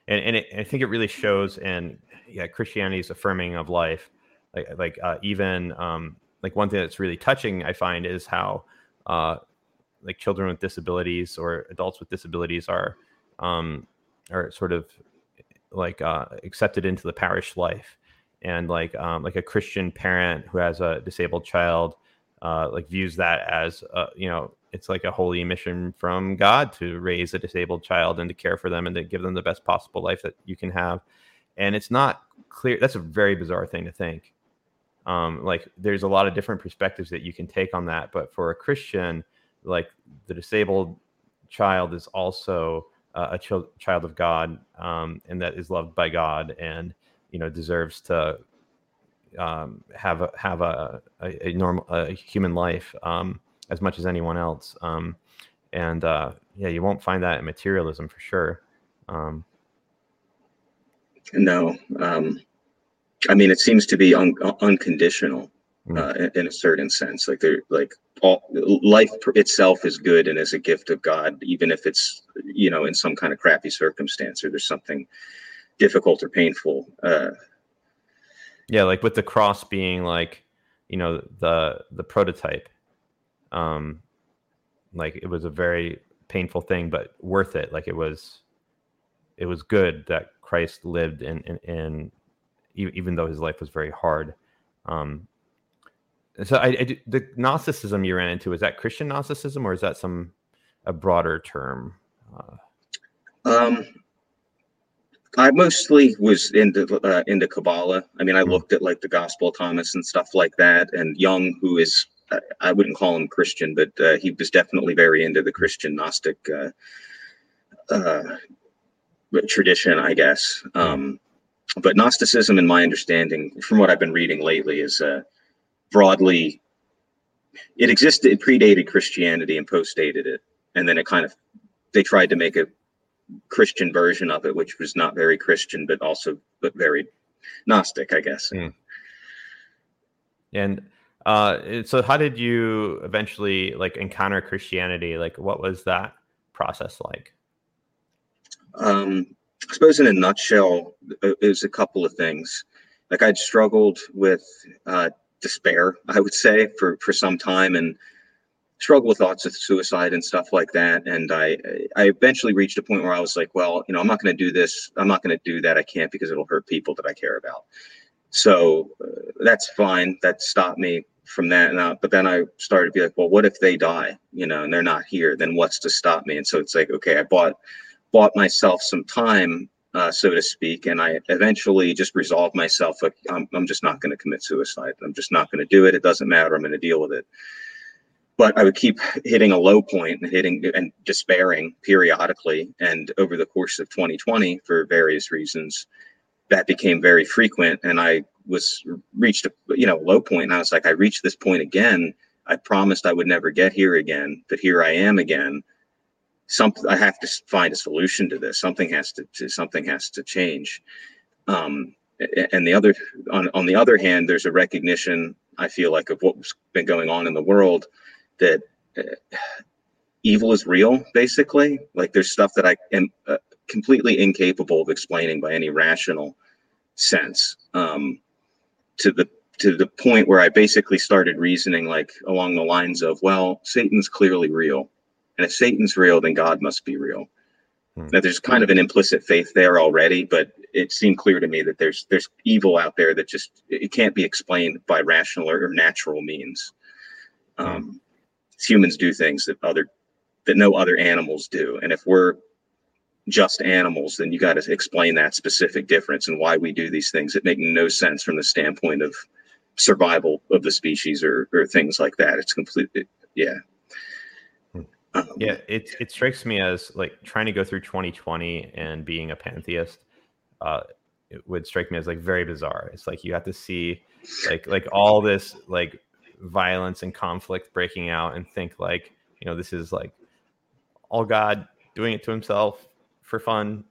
and and it, I think it really shows in yeah Christianity's affirming of life. Like like uh, even um, like one thing that's really touching I find is how uh, like children with disabilities or adults with disabilities are um, are sort of like uh, accepted into the parish life. And like um, like a christian parent who has a disabled child uh, like views that as uh, you know it's like a holy mission from god to raise a disabled child and to care for them and to give them the best possible life that you can have. And it's not clear that's a very bizarre thing to think. Um, like there's a lot of different perspectives that you can take on that but for a christian like the disabled child is also uh, a ch- child of God um, and that is loved by God and you know deserves to um, have a, have a, a, a normal a human life um, as much as anyone else. Um, and uh, yeah, you won't find that in materialism for sure. Um, no, um, I mean it seems to be un- unconditional mm. uh, in, in, a certain sense. Like they're like all life itself is good and is a gift of God, even if it's you know in some kind of crappy circumstance or there's something difficult or painful. Uh, yeah, like with the cross being like you know the the prototype. Um, like it was a very painful thing, but worth it. Like it was, it was good that Christ lived in in, even though his life was very hard. Um, so I, I, the Gnosticism you ran into is that Christian Gnosticism or is that some a broader term? Uh, um, I mostly was into uh, into Kabbalah. I mean, I mm-hmm. looked at like the Gospel Thomas and stuff like that. And Jung, who is I wouldn't call him Christian, but uh, he was definitely very into the Christian Gnostic uh, uh tradition, I guess. Hmm. Um, but Gnosticism, in my understanding, from what I've been reading lately, is uh, broadly it existed it predated christianity and postdated it. And then it kind of they tried to make a christian version of it which was not very christian but also but very gnostic i guess. Mm. and uh so how did you eventually like encounter christianity? Like what was that process like? Um i suppose in a nutshell it was a couple of things. Like i'd struggled with uh despair, I would say, for for some time, and struggle with thoughts of suicide and stuff like that. And I I eventually reached a point where I was like, well, you know, I'm not going to do this. I'm not going to do that. I can't because it'll hurt people that I care about. So uh, that's fine. That stopped me from that. And I, but then I started to be like, well, what if they die? You know, and they're not here? Then what's to stop me? And so it's like, okay, I bought bought myself some time uh, so to speak. And I eventually just resolved myself. Like, I'm, I'm just not going to commit suicide. I'm just not going to do it. It doesn't matter. I'm going to deal with it. But I would keep hitting a low point and hitting and despairing periodically. And over the course of 2020, for various reasons, that became very frequent. And I was reached a you know low point. And I was like, I reached this point again. I promised I would never get here again, but here I am again something I have to find a solution to this. Something has to, to something has to change. Um, and the other on on the other hand, there's a recognition I feel like of what's been going on in the world that uh, evil is real. Basically, like there's stuff that I am uh, completely incapable of explaining by any rational sense. Um, to the to the point where I basically started reasoning like along the lines of, well, Satan's clearly real and if Satan's real, then God must be real. Hmm. Now, there's kind of an implicit faith there already, but it seemed clear to me that there's there's evil out there that just it can't be explained by rational or, natural means. Hmm. Um, humans do things that other that no other animals do. And if we're just animals, then you got to explain that specific difference and why we do these things that make no sense from the standpoint of survival of the species or, or things like that. It's completely, yeah. Yeah, it, it strikes me as like trying to go through 2020 and being a pantheist. Uh, it would strike me as like very bizarre. It's like you have to see like like all this like violence and conflict breaking out and think like you know this is like all God doing it to himself for fun.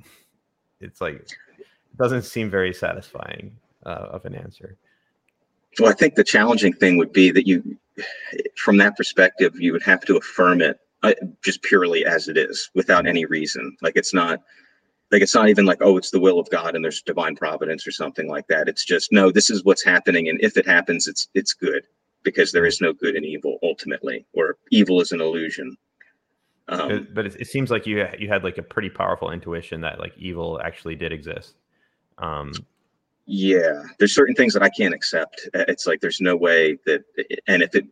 It's like it doesn't seem very satisfying uh, of an answer. Well, I think the challenging thing would be that you, from that perspective, you would have to affirm it uh, just purely as it is, without any reason. Like it's not, like it's not even like oh, it's the will of God and there's divine providence or something like that. It's just no, this is what's happening, and if it happens, it's it's good because there is no good and evil ultimately, or evil is an illusion. Um, but it, it, seems like you you had like a pretty powerful intuition that like evil actually did exist. Um, yeah, there's certain things that I can't accept. It's like there's no way that, and if it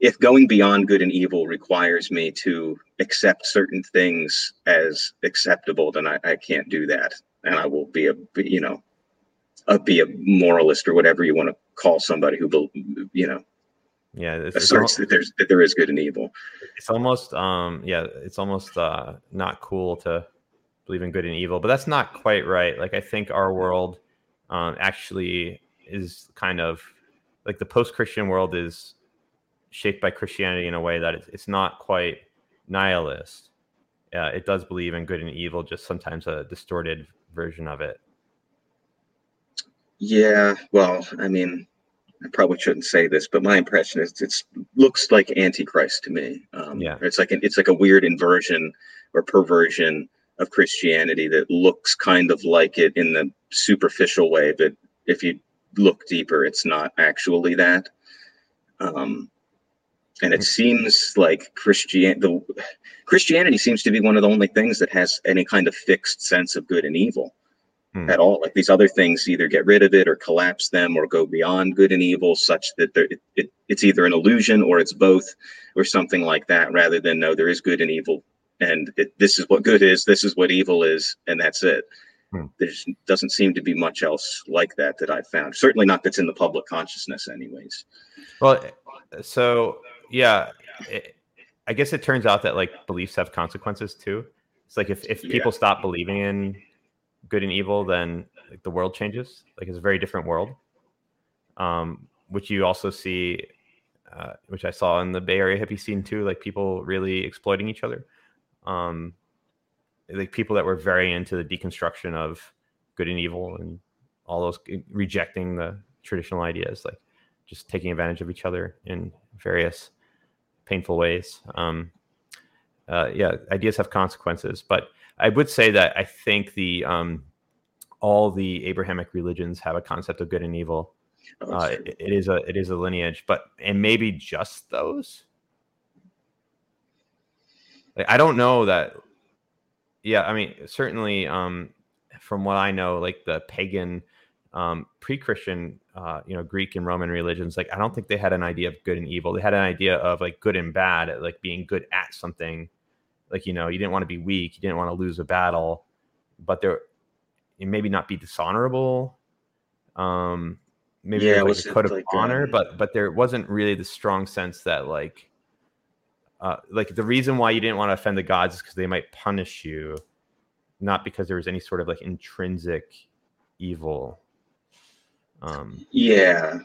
if going beyond good and evil requires me to accept certain things as acceptable, then I, I can't do that, and I will be a you know, a, be a moralist or whatever you want to call somebody who you know yeah it's, asserts it's that there's that there is good and evil. It's almost um yeah it's almost uh not cool to believe in good and evil but that's not quite right. Like i think our world um actually is kind of like the post-christian world is shaped by christianity in a way that it's, it's not quite nihilist uh, it does believe in good and evil just sometimes a distorted version of it yeah well i mean I probably shouldn't say this, but my impression is it looks like Antichrist to me. Um, yeah, it's like an, it's like a weird inversion or perversion of Christianity that looks kind of like it in the superficial way, but if you look deeper, it's not actually that. Um, and it seems like Christian the Christianity seems to be one of the only things that has any kind of fixed sense of good and evil hmm. at all. Like these other things either get rid of it or collapse them or go beyond good and evil, such that it, it, it's either an illusion or it's both or something like that, rather than no, there is good and evil. And it, this is what good is, this is what evil is, and that's it. Hmm. There doesn't seem to be much else like that that I've found. Certainly not that's in the public consciousness, anyways. Well, so yeah, it, I guess it turns out that like beliefs have consequences too. It's like if, if people yeah. stop believing in good and evil, then like, the world changes. Like it's a very different world, um, which you also see, uh, which I saw in the Bay Area hippie scene too. Like people really exploiting each other. Um, like people that were very into the deconstruction of good and evil and all those rejecting the traditional ideas, like just taking advantage of each other in various painful ways. Um, uh, yeah, ideas have consequences, but I would say that I think the um, all the Abrahamic religions have a concept of good and evil. Oh, uh, it, it is a it is a lineage, but and maybe just those. Like, I don't know that. Yeah, I mean, certainly, um, from what I know, like the pagan, um, pre-Christian, uh, you know, Greek and Roman religions, like I don't think they had an idea of good and evil. They had an idea of like good and bad, like being good at something. Like you know you didn't want to be weak you didn't want to lose a battle but there maybe not be dishonorable. Um maybe yeah, like a code of like, honor um, but but there wasn't really the strong sense that like uh like the reason why you didn't want to offend the gods is because they might punish you not because there was any sort of like intrinsic evil um yeah.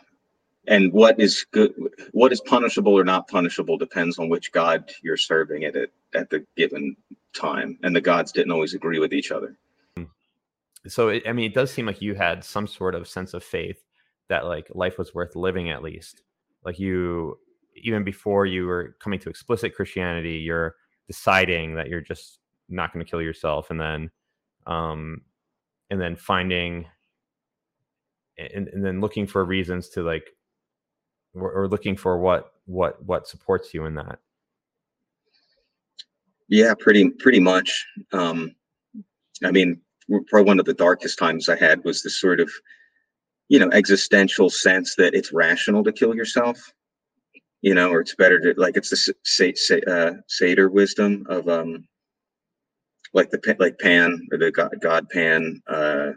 And what is good what is punishable or not punishable depends on which god you're serving it at, at the given time. And the gods didn't always agree with each other. So it, i mean it does seem like you had some sort of sense of faith that like life was worth living at least. Like you even before you were coming to explicit christianity you're deciding that you're just not going to kill yourself and then um and then finding and, and then looking for reasons to like or, or looking for what what what supports you in that yeah pretty pretty much um i mean probably one of the darkest times i had was this sort of you know existential sense that it's rational to kill yourself you know, or it's better to like it's the say, say, uh, satyr wisdom of um, like the like Pan or the God, God Pan. Uh,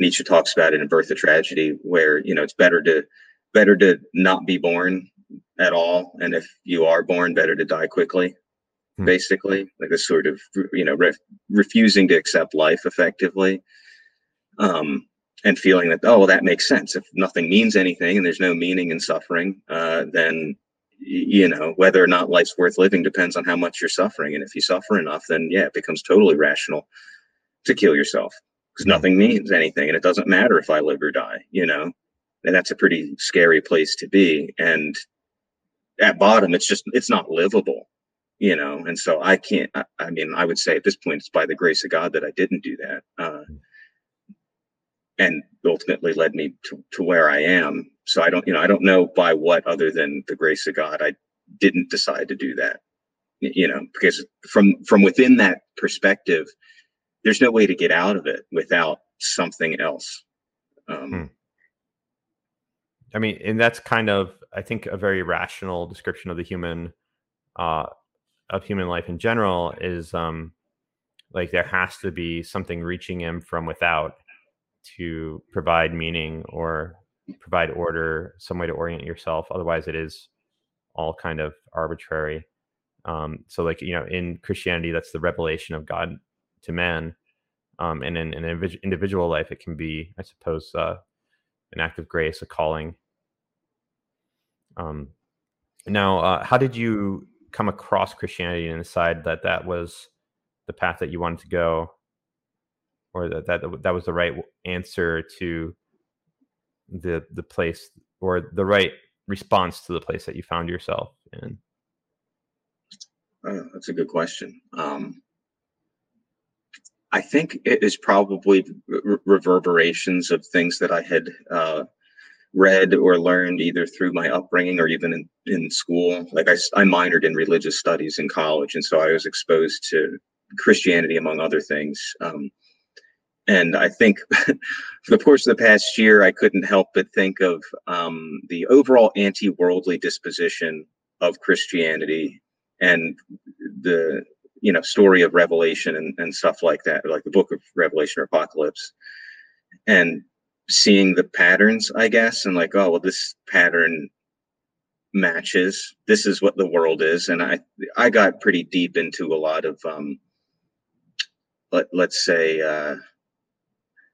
Nietzsche talks about it in Birth of Tragedy, where you know it's better to better to not be born at all, and if you are born, better to die quickly. Hmm. Basically, like a sort of you know ref, refusing to accept life effectively, um, and feeling that oh well, that makes sense. If nothing means anything and there's no meaning in suffering, uh, then you know whether or not life's worth living depends on how much you're suffering and if you suffer enough then yeah it becomes totally rational to kill yourself because nothing means anything and it doesn't matter if i live or die you know? And that's a pretty scary place to be and at bottom it's just it's not livable you know? And so i can't i, I mean i would say at this point it's by the grace of god that i didn't do that uh, and ultimately led me to, to where i am. So i don't you know i don't know by what other than the grace of god i didn't decide to do that you know? Because from from within that perspective there's no way to get out of it without something else um, hmm. I mean, and that's kind of, I think, a very rational description of the human, uh, of human life in general is um, like there has to be something reaching him from without to provide meaning or provide order, some way to orient yourself. Otherwise, it is all kind of arbitrary. Um, so, like you know, in Christianity, that's the revelation of God to man, um, and in an individual life, it can be, I suppose, uh, an act of grace, a calling. Um, now, uh, how did you come across Christianity and decide that that was the path that you wanted to go, or that that that was the right answer to the the place or the right response to the place that you found yourself in? Uh, that's a good question. Um, I think it is probably re- reverberations of things that I had uh, read or learned either through my upbringing or even in, in school. Like I, I minored in religious studies in college, and so I was exposed to Christianity among other things. Um, and I think for the course of the past year, I couldn't help but think of um, the overall anti-worldly disposition of Christianity and the you know story of revelation and, and stuff like that like the book of revelation or apocalypse. And seeing the patterns i guess and like oh well this pattern matches. This is what the world is. And i i got pretty deep into a lot of um let, let's say uh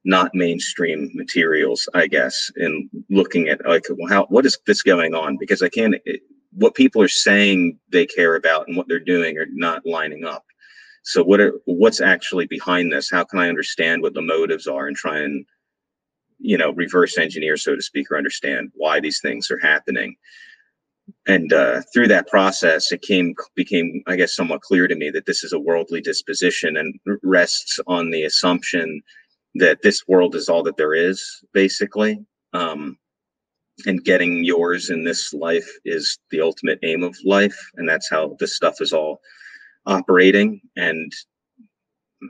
not mainstream materials i guess in looking at like well, how what is this going on? Because i can't what people are saying they care about and what they're doing are not lining up. So what are what's actually behind this? How can I understand what the motives are and try and you know reverse engineer, so to speak, or understand why these things are happening? And uh, through that process, it came became, I guess, somewhat clear to me that this is a worldly disposition and rests on the assumption that this world is all that there is, basically. Um, and getting yours in this life is the ultimate aim of life and that's how this stuff is all operating. And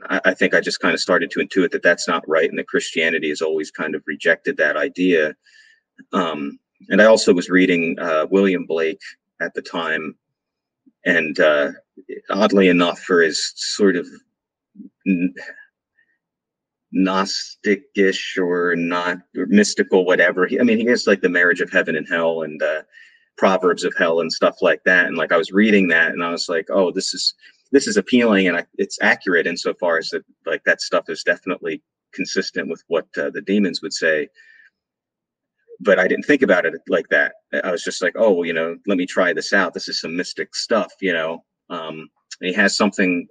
I, I, think i just kind of started to intuit that that's not right and that christianity has always kind of rejected that idea. Um, and i also was reading uh, william blake at the time and uh, oddly enough for his sort of Gnosticish or not or mystical, whatever. He, I mean, he has like the marriage of heaven and hell and uh, proverbs of hell and stuff like that. And like I was reading that, and I was like, oh, this is this is appealing, and I, it's accurate insofar as that like that stuff is definitely consistent with what uh, the demons would say. But I didn't think about it like that. I was just like, oh, you know, let me try this out. This is some mystic stuff, you know. Um, he has something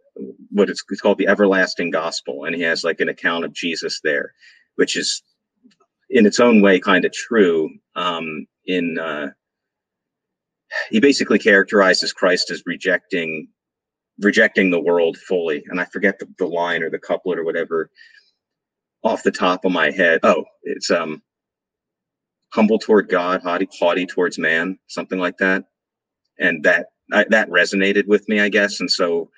what it's, it's called the everlasting gospel and he has like an account of jesus there which is in its own way kind of true um, in uh, he basically characterizes christ as rejecting rejecting the world fully and i forget the, the line or the couplet or whatever off the top of my head. Oh it's um humble toward god haughty, haughty towards man something like that and that I, that resonated with me, I guess, and so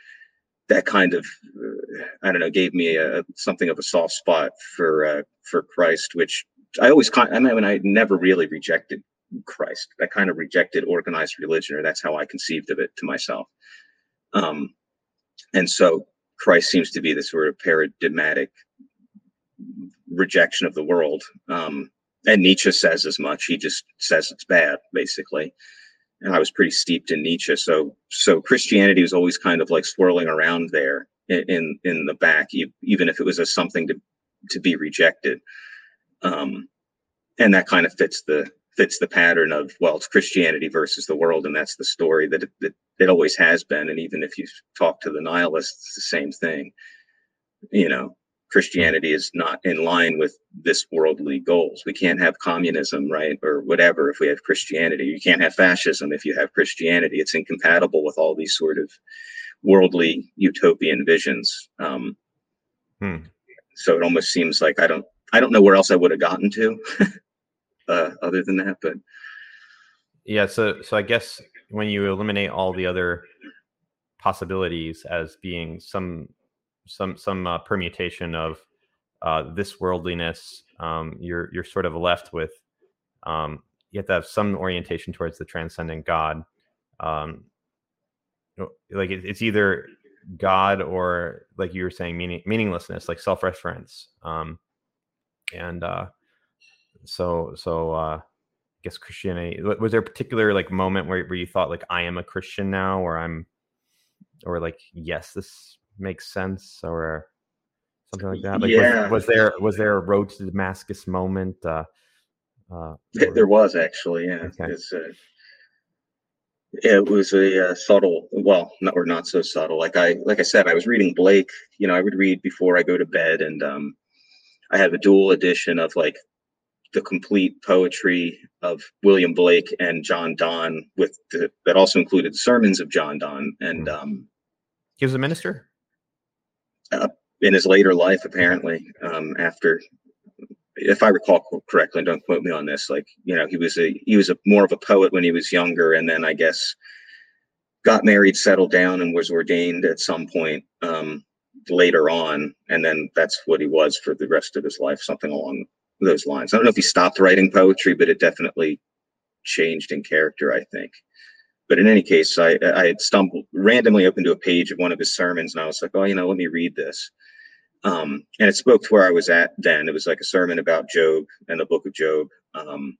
that kind of uh, I don't know gave me a something of a soft spot for uh, for Christ, which I always I mean I never really rejected Christ. I kind of rejected organized religion, or that's how I conceived of it to myself. Um, and so Christ seems to be this sort of paradigmatic rejection of the world. Um, and Nietzsche says as much. He just says it's bad, basically. And I was pretty steeped in Nietzsche, so so Christianity was always kind of like swirling around there in in, the back, even if it was a something to to be rejected. Um, and that kind of fits the fits the pattern of well, it's Christianity versus the world, and that's the story that it, that it always has been. And even if you talk to the nihilists, it's the same thing. You know, Christianity is not in line with this worldly goals. We can't have communism, right? Or whatever if we have Christianity. You can't have fascism if you have Christianity. It's incompatible with all these sort of worldly utopian visions. Um, hmm. So it almost seems like I don't I don't know where else I would have gotten to uh, other than that, but yeah. So so I guess when you eliminate all the other possibilities as being some some some uh, permutation of uh, this worldliness, um, you're you're sort of left with um, you have to have some orientation towards the transcendent God. Um, like it, it's either God or like you were saying, meaning meaninglessness, like self-reference. Um, and uh, so so uh, I guess Christianity. Was there a particular like moment where where you thought like I am a Christian now, or I'm, or like yes, this makes sense, or something like that? Like, yeah. Was, was, there was there a road to Damascus moment? Uh, uh, or... There was actually, yeah. Okay. Uh, it was a uh, subtle, well, not or not so subtle. Like I like I said, I was reading Blake. You know, I would read before I go to bed, and um, I have a dual edition of like the complete poetry of William Blake and John Donne, with the, that also included sermons of John Donne. And hmm. um, he was a minister uh, in his later life, apparently. Um, after, if I recall correctly, don't quote me on this. Like you know, he was a he was a more of a poet when he was younger, and then I guess got married, settled down, and was ordained at some point. Um, later on, and then that's what he was for the rest of his life, something along those lines. I don't know if he stopped writing poetry, but it definitely changed in character, I think. But in any case, I I had stumbled randomly opened to a page of one of his sermons, and I was like, oh, you know, let me read this. Um, and it spoke to where I was at then. It was like a sermon about Job and the book of Job, um,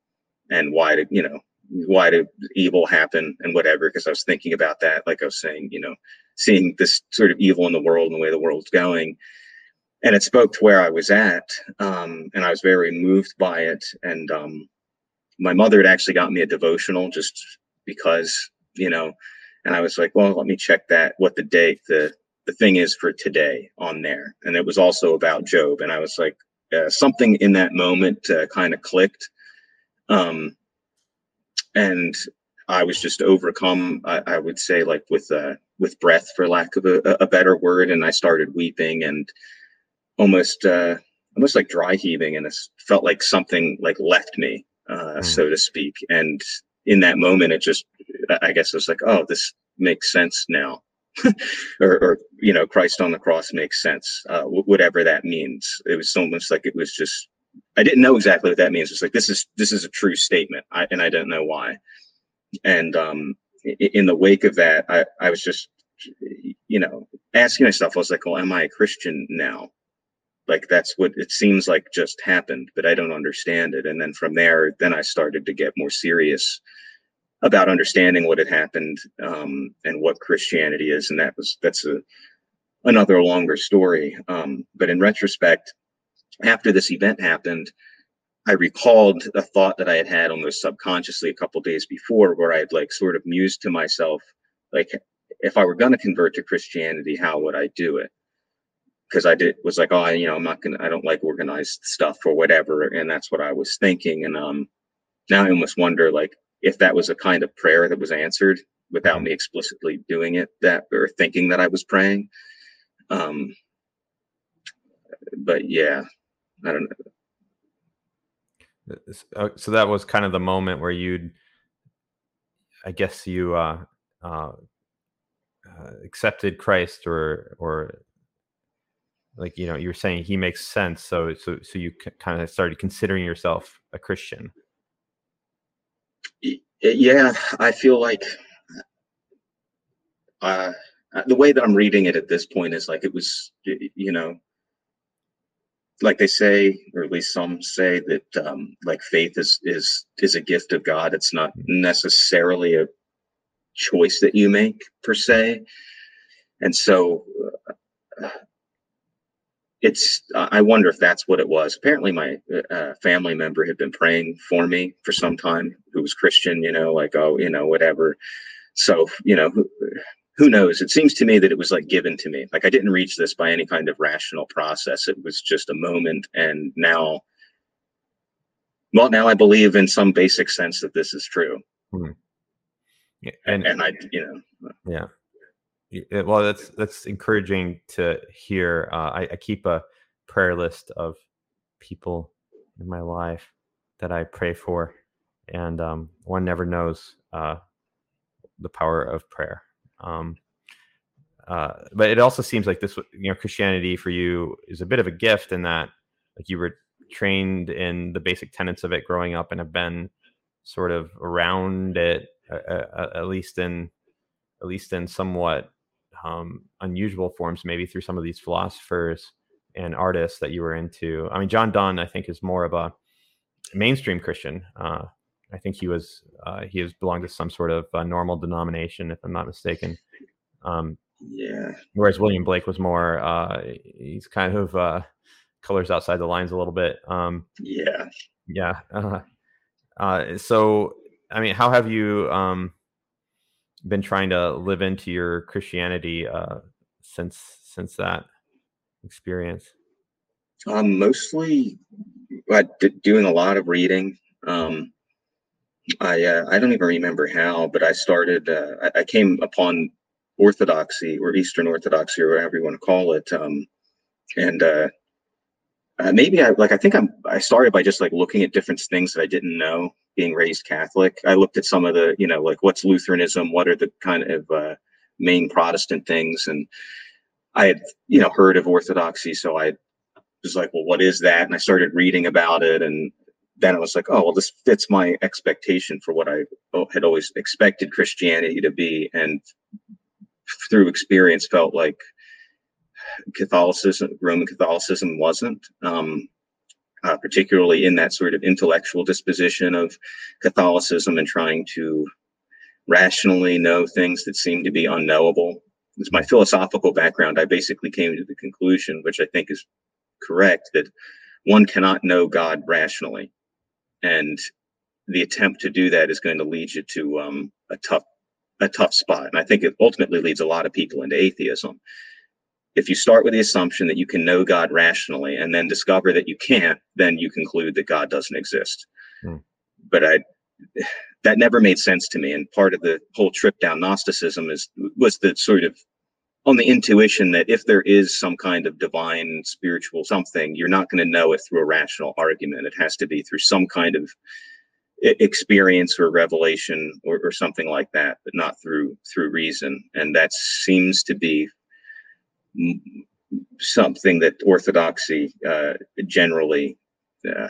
and why to, you know, why did evil happen and whatever. Because I was thinking about that, like I was saying, you know, seeing this sort of evil in the world and the way the world's going. And it spoke to where I was at. Um, and I was very moved by it. And um, my mother had actually got me a devotional just because, you know, and I was like, well, let me check that, what the date, the, the thing is for today on there. And it was also about Job. And I was like, uh, something in that moment uh, kind of clicked. Um, and I was just overcome. I, I would say, like with uh, with breath, for lack of a, a, better word, and I started weeping and almost uh, almost like dry heaving, and it felt like something like left me, uh, mm. so to speak. And in that moment, it just, I guess, it was like, oh, this makes sense now. or, or, you know, Christ on the cross makes sense, uh, whatever that means. It was almost like it was just I didn't know exactly what that means. It's like this is this is a true statement, I, and I don't know why. And um, in the wake of that, I, I was just, you know, asking myself, I was like, well, am I a Christian now? Like that's what it seems like just happened, but I don't understand it. And then from there, then I started to get more serious about understanding what had happened um, and what Christianity is. And that was that's a another longer story. Um, but in retrospect, after this event happened, I recalled a thought that I had had almost subconsciously a couple days before, where I had like sort of mused to myself, like, if I were going to convert to Christianity, how would I do it? Because I did was like, oh, you know, I'm not gonna, I don't like organized stuff or whatever, and that's what I was thinking. And um, now I almost wonder, like, if that was a kind of prayer that was answered without me explicitly doing it, that or thinking that I was praying. Um, but yeah, I don't know. Uh, so that was kind of the moment where you'd, I guess you uh, uh, uh, accepted Christ, or or like you know you're saying he makes sense. So so so you kind of started considering yourself a Christian. Yeah, I feel like uh, the way that I'm reading it at this point is like it was, you know, like they say, or at least some say that um, like faith is is is a gift of God. It's not necessarily a choice that you make per se, and so uh, it's. I wonder if that's what it was. Apparently, my uh, family member had been praying for me for some time, who was Christian. You know, like oh, you know, whatever. So you know, who knows? It seems to me that it was like given to me. Like I didn't reach this by any kind of rational process. It was just a moment. And now, well, now I believe in some basic sense that this is true. Hmm. Yeah, and, and I, you know, yeah. Yeah. Well, that's that's encouraging to hear. Uh, I, I keep a prayer list of people in my life that I pray for, and um, one never knows uh, the power of prayer. Um, uh, but it also seems like this, you know, Christianity for you is a bit of a gift in that, like, you were trained in the basic tenets of it growing up and have been sort of around it, at least in, at least in somewhat um, unusual forms, maybe through some of these philosophers and artists that you were into. I mean, John Donne, I think, is more of a mainstream Christian. Uh, I think he was uh, he has belonged to some sort of uh, normal denomination, if I'm not mistaken. Um, yeah. Whereas William Blake was more uh, he's kind of uh, colors outside the lines a little bit. Um, yeah. Yeah. Uh, uh, so, I mean, how have you um, been trying to live into your Christianity uh, since since that experience? Um, mostly doing a lot of reading. Um, I uh, I don't even remember how, but I started. Uh, I, I, came upon Orthodoxy or Eastern Orthodoxy or whatever you want to call it, um, and uh, uh, maybe I like. I think I'm. I started by just like looking at different things that I didn't know. Being raised Catholic, I looked at some of the, you know, like what's Lutheranism, what are the kind of uh, main Protestant things, and I had, you know, heard of Orthodoxy, so I was like, well, what is that? And I started reading about it, and then I was like, oh, well, this fits my expectation for what I had always expected Christianity to be. And through experience, felt like Catholicism, Roman Catholicism wasn't, um, uh, particularly in that sort of intellectual disposition of Catholicism and trying to rationally know things that seem to be unknowable. It's my philosophical background. I basically came to the conclusion, which I think is correct, that one cannot know God rationally and the attempt to do that is going to lead you to um, a tough a tough spot and i think it ultimately leads a lot of people into atheism if you start with the assumption that you can know god rationally and then discover that you can't then you conclude that god doesn't exist hmm. but i that never made sense to me and part of the whole trip down gnosticism is was the sort of on the intuition that if there is some kind of divine spiritual something, you're not going to know it through a rational argument. It has to be through some kind of experience or revelation or, or something like that, but not through through reason. And that seems to be something that orthodoxy uh, generally uh,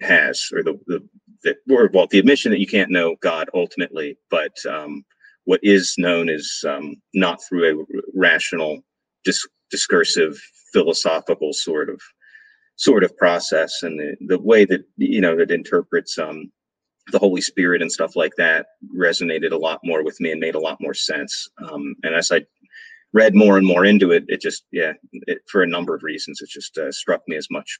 has, or the, the, the or well, the admission that you can't know God ultimately, but um, what is known is um, not through a rational, dis- discursive, philosophical sort of sort of process, and the, the way that you know that interprets um, the Holy Spirit and stuff like that resonated a lot more with me and made a lot more sense. Um, and as I read more and more into it, it just yeah, it, for a number of reasons, it just uh, struck me as much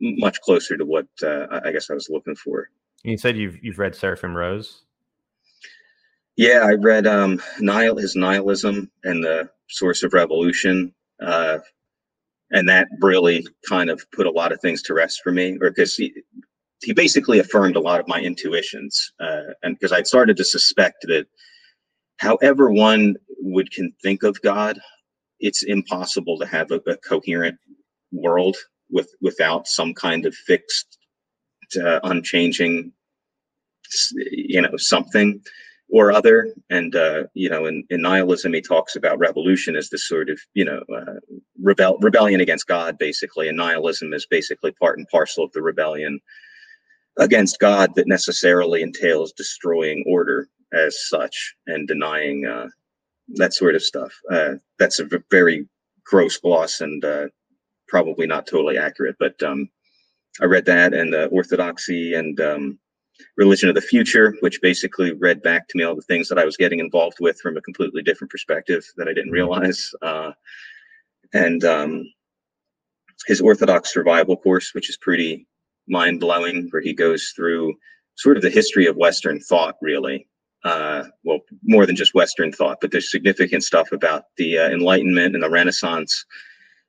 much closer to what uh, I guess I was looking for. You said you've you've read Seraphim Rose. Yeah, I read um, Nihil, his nihilism and the source of revolution, uh, and that really kind of put a lot of things to rest for me, or because he he basically affirmed a lot of my intuitions, uh, and because I'd started to suspect that, however one would can think of God, it's impossible to have a, a coherent world with without some kind of fixed, uh, unchanging, you know, something or other. And, uh, you know, in, in, nihilism, he talks about revolution as this sort of, you know, uh, rebel rebellion against God, basically. And nihilism is basically part and parcel of the rebellion against God that necessarily entails destroying order as such and denying uh, that sort of stuff. Uh, that's a very gross gloss and uh, probably not totally accurate, but um, I read that and the Orthodoxy and um, Religion of the Future, which basically read back to me all the things that I was getting involved with from a completely different perspective that I didn't mm-hmm. realize. Uh, and um, his Orthodox Survival course, which is pretty mind blowing, where he goes through sort of the history of Western thought, really. Uh, well, more than just Western thought, but there's significant stuff about the uh, Enlightenment and the Renaissance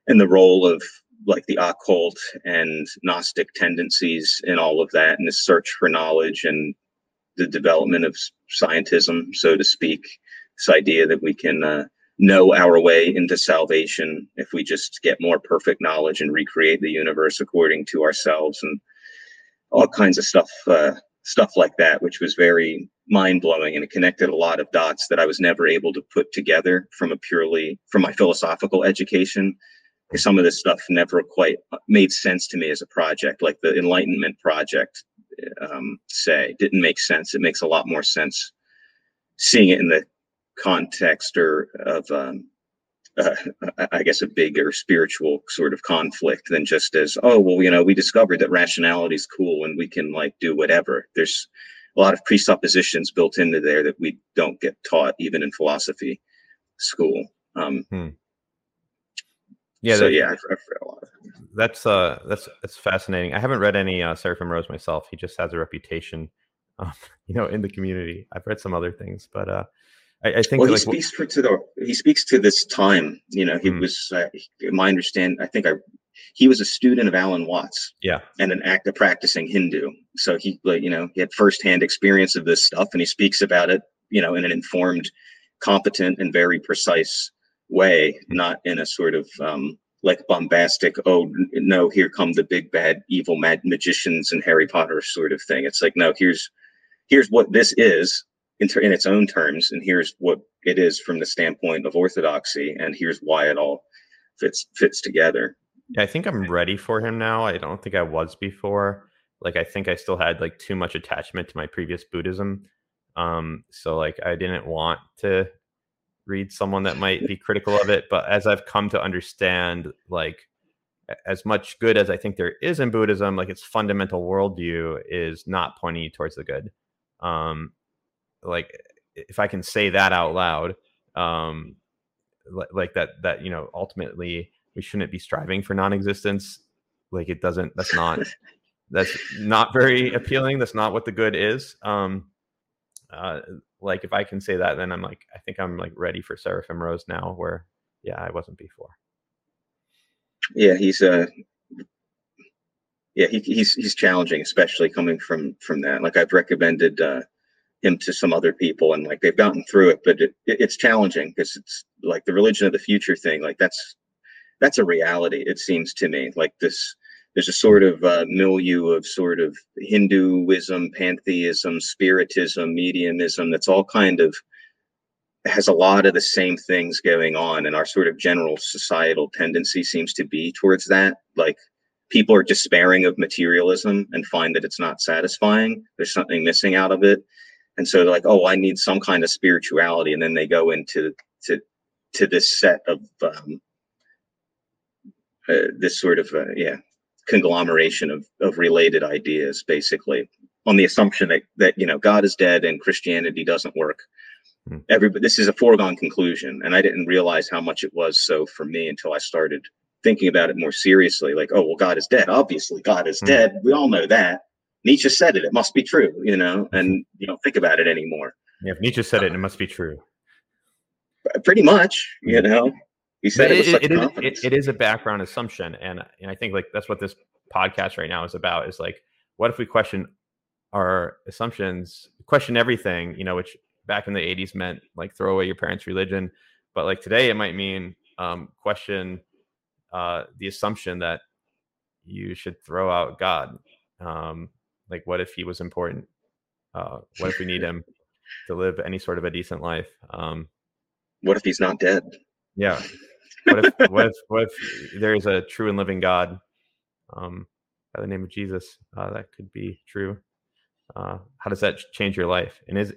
and the role of like the occult and Gnostic tendencies and all of that, and the search for knowledge and the development of scientism, so to speak. This idea that we can uh, know our way into salvation if we just get more perfect knowledge and recreate the universe according to ourselves and all kinds of stuff uh, stuff like that which was very mind-blowing and it connected a lot of dots that i was never able to put together from a purely from my philosophical education some of this stuff never quite made sense to me as a project like the enlightenment project um, say didn't make sense it makes a lot more sense seeing it in the context or of um, uh, I guess a bigger spiritual sort of conflict than just as oh well you know we discovered that rationality is cool and we can like do whatever. There's a lot of presuppositions built into there that we don't get taught even in philosophy school. Um, hmm. Yeah. So that, yeah, I've, I've, read a lot. That's uh that's that's fascinating. I haven't read any uh, Seraphim Rose myself. He just has a reputation, um, you know, in the community. I've read some other things, but uh, I, I think well, he speaks for to the he speaks to this time. You know, he mm. was uh, my understand. I think I he was a student of Alan Watts. Yeah, and an active practicing Hindu. So he like you know he had firsthand experience of this stuff, and he speaks about it. You know, in an informed, competent, and very precise way, mm. not in a sort of um, like bombastic, oh no, here come the big bad evil mad magicians and Harry Potter sort of thing. It's like no, here's here's what this is in, in its own terms, and here's what it is from the standpoint of orthodoxy, and here's why it all fits fits together. Yeah, I think I'm ready for him now. I don't think I was before. Like I think I still had like too much attachment to my previous Buddhism. Um, so like I didn't want to read someone that might be critical of it. But as I've come to understand, like as much good as I think there is in Buddhism, like its fundamental worldview is not pointing towards the good. Um, like if I can say that out loud, um, like that that you know ultimately we shouldn't be striving for non-existence. Like it doesn't. That's not. that's not very appealing. That's not what the good is. Um, uh, like if I can say that, then I'm like I think I'm like ready for Seraphim Rose now, where yeah I wasn't before. Yeah, he's uh yeah he, he's he's challenging, especially coming from from that. Like I've recommended uh him to some other people and like they've gotten through it but it, it's challenging because it's like the religion of the future thing like that's that's a reality it seems to me like this there's a sort of uh, milieu of sort of hinduism pantheism spiritism mediumism that's all kind of has a lot of the same things going on and our sort of general societal tendency seems to be towards that. Like people are despairing of materialism and find that it's not satisfying there's something missing out of it. And so they're like oh i need some kind of spirituality and then they go into to to this set of um, uh, this sort of uh, yeah conglomeration of of related ideas basically on the assumption that that you know god is dead and christianity doesn't work hmm. everybody this is a foregone conclusion and i didn't realize how much it was so for me until i started thinking about it more seriously like oh well god is dead obviously god is hmm. dead we all know that Nietzsche said it. It must be true, you know, and you don't think about it anymore. Yeah, if Nietzsche said it, it must be true. Pretty much, you know. He said it, it, it, is, it, it is a background assumption, and and I think like that's what this podcast right now is about. Is like, what if we question our assumptions, question everything, you know, which back in the '80s meant like throw away your parents' religion, but like today it might mean um, question uh, the assumption that you should throw out God. Um, like, what if he was important? Uh, what if we need him to live any sort of a decent life? Um, what if he's not dead? Yeah. What if what if what if there is a true and living God? Um, by the name of Jesus. Uh, that could be true. Uh, how does that change your life? And is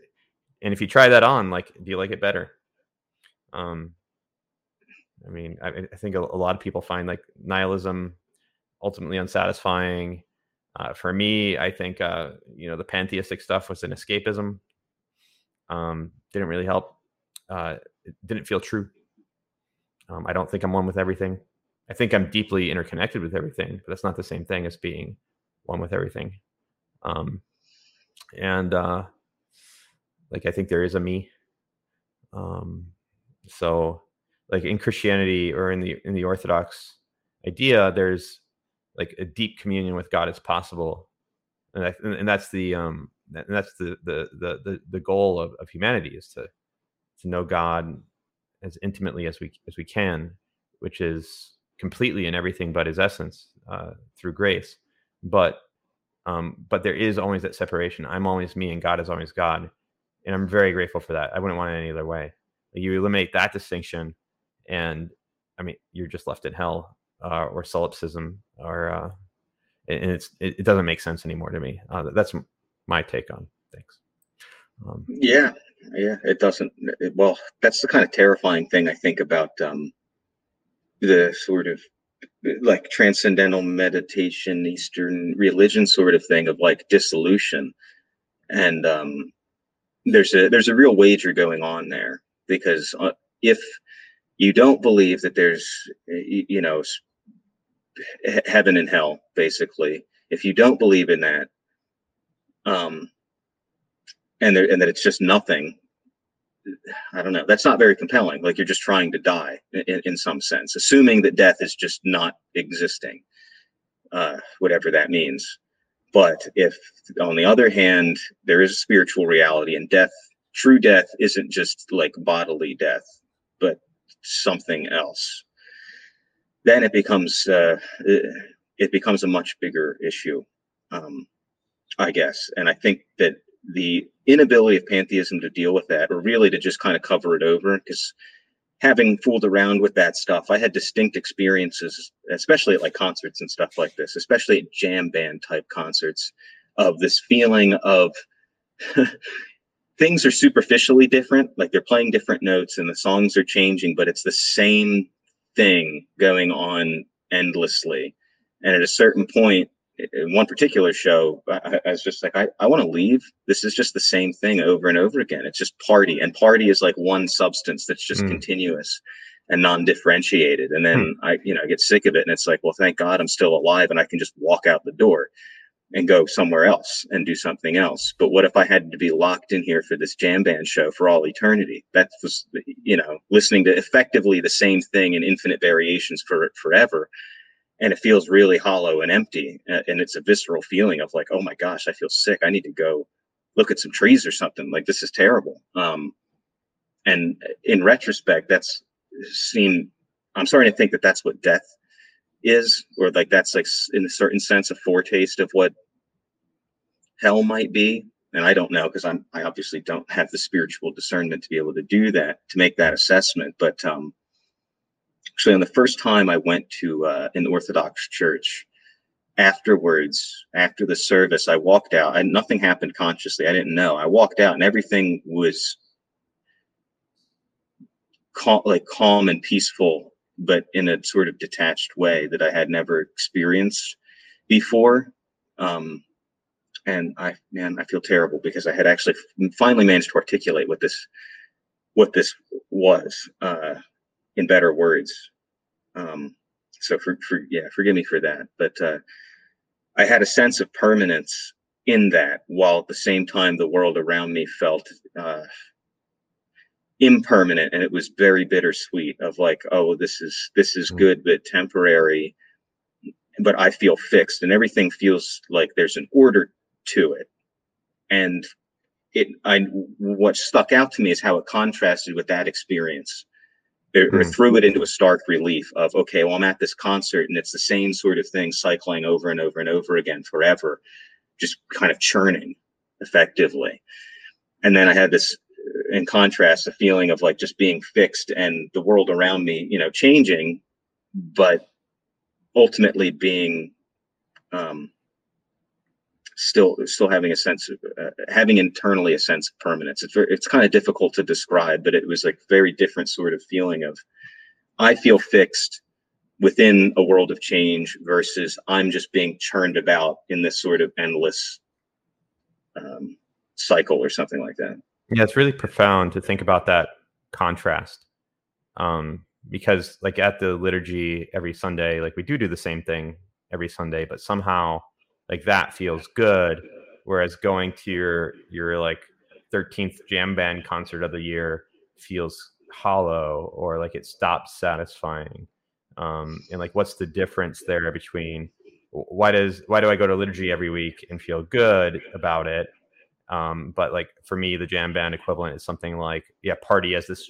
and if you try that on, like, do you like it better? Um, I mean, I, I think a, a, lot of people find like nihilism ultimately unsatisfying. Uh, for me, I think uh, you know the pantheistic stuff was an escapism. Um, didn't really help. Uh, it didn't feel true. Um, I don't think I'm one with everything. I think I'm deeply interconnected with everything, but that's not the same thing as being one with everything. Um, and uh, like I think there is a me. Um, so like in Christianity or in the in the Orthodox idea, there's like a deep communion with God is possible, and I, and that's the um and that's the the the the, the goal of, of humanity is to to know God as intimately as we as we can, which is completely in everything but His essence uh, through grace. But um, but there is always that separation. I'm always me, and God is always God, and I'm very grateful for that. I wouldn't want it any other way. You eliminate that distinction, and I mean, you're just left in hell uh, or solipsism, or uh, and it's it, it, doesn't make sense anymore to me. Uh, that's my take on things. Um, yeah, yeah, it doesn't. It, well, that's the kind of terrifying thing I think about um, the sort of like transcendental meditation, Eastern religion sort of thing of like dissolution, and um, there's a there's a real wager going on there because uh, if you don't believe that there's you know heaven and hell basically if you don't believe in that um and and that it's just nothing i don't know that's not very compelling like you're just trying to die in, in some sense assuming that death is just not existing uh whatever that means but if on the other hand there is a spiritual reality and death true death isn't just like bodily death but something else then it becomes uh, it becomes a much bigger issue, um, I guess. And I think that the inability of pantheism to deal with that, or really to just kind of cover it over, because having fooled around with that stuff, I had distinct experiences, especially at like concerts and stuff like this, especially at jam band type concerts, of this feeling of things are superficially different, like they're playing different notes and the songs are changing, but it's the same thing going on endlessly. And at a certain point, in one particular show, I, I was just like, I, I want to leave. This is just the same thing over and over again. It's just party. And party is like one substance that's just mm. continuous and non-differentiated. And then mm. I, you know, I get sick of it. And it's like, well, thank God I'm still alive and I can just walk out the door and go somewhere else and do something else. But what if I had to be locked in here for this jam band show for all eternity? That was, you know, listening to effectively the same thing in infinite variations for forever. And it feels really hollow and empty. And it's a visceral feeling of like, oh my gosh, I feel sick. I need to go look at some trees or something. Like this is terrible. Um, and in retrospect, that's seen. I'm starting to think that that's what death is, or like that's like in a certain sense a foretaste of what hell might be. And I don't know because I'm I obviously don't have the spiritual discernment to be able to do that to make that assessment. But um, actually, on the first time I went to uh, an Orthodox church, afterwards, after the service, I walked out and nothing happened consciously. I didn't know. I walked out and everything was cal- like calm and peaceful but in a sort of detached way that I had never experienced before. Um, and I, man, I feel terrible because I had actually finally managed to articulate what this, what this was, uh, in better words. Um, so for, for, yeah, forgive me for that. But, uh, I had a sense of permanence in that while at the same time the world around me felt, uh, impermanent and it was very bittersweet of like oh this is this is mm. good but temporary but i feel fixed and everything feels like there's an order to it and it i what stuck out to me is how it contrasted with that experience it, mm. or threw it into a stark relief of okay well i'm at this concert and it's the same sort of thing cycling over and over and over again forever just kind of churning effectively and then i had this in contrast, a feeling of like just being fixed and the world around me, you know, changing, but ultimately being um, still still having a sense of uh, having internally a sense of permanence. It's very, it's kind of difficult to describe, but it was like very different sort of feeling of I feel fixed within a world of change versus I'm just being churned about in this sort of endless um, cycle or something like that. Yeah, it's really profound to think about that contrast. Um, because like at the liturgy every Sunday, like we do do the same thing every Sunday, but somehow like that feels good. Whereas going to your your like 13th jam band concert of the year feels hollow or like it stops satisfying. Um, and like what's the difference there between why does why do I go to liturgy every week and feel good about it? Um, but like for me, the jam band equivalent is something like yeah, party as this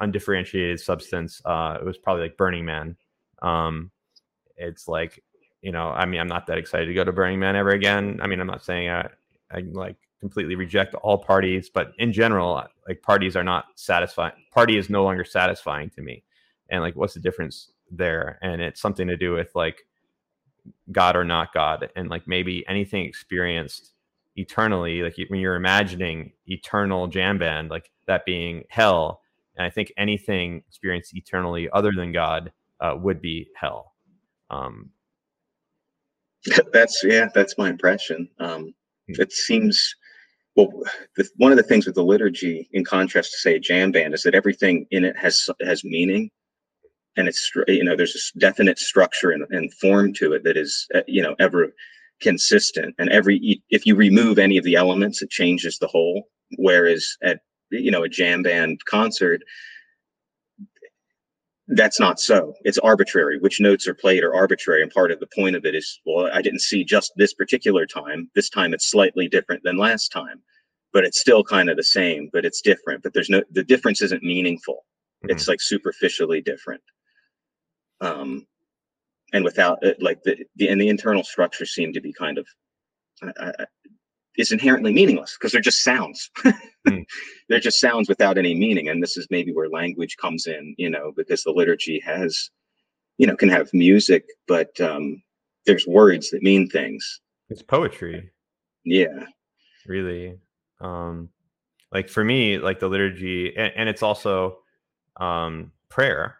undifferentiated substance. Uh, it was probably like Burning Man. Um, it's like you know, I mean, I'm not that excited to go to Burning Man ever again. I mean, I'm not saying I, I like completely reject all parties, but in general, like parties are not satisfying. Party is no longer satisfying to me. And like, what's the difference there? And it's something to do with like God or not God, and like maybe anything experienced eternally, like when you're imagining eternal jam band, like that being hell. And I think anything experienced eternally other than God uh, would be hell. Um, that's yeah, that's my impression. Um, hmm. it seems well. The, one of the things with the liturgy, in contrast to say a jam band, is that everything in it has has meaning, and it's you know there's this definite structure and, and form to it that is uh, you know ever consistent. And every if you remove any of the elements, it changes the whole. Whereas at you know a jam band concert, that's not so. It's arbitrary. Which notes are played are arbitrary. And part of the point of it is, well, I didn't see just this particular time. This time it's slightly different than last time, but it's still kind of the same, but it's different. But there's no, the difference isn't meaningful. Mm-hmm. It's like superficially different. Um, and without it, like the, the, and the internal structure seem to be kind of, I, is inherently meaningless because they're just sounds. mm. They're just sounds without any meaning. And this is maybe where language comes in, you know, because the liturgy has, you know, can have music, but um, there's words that mean things. It's poetry. Yeah. Really. Um, like for me, like the liturgy, and, and it's also um, prayer.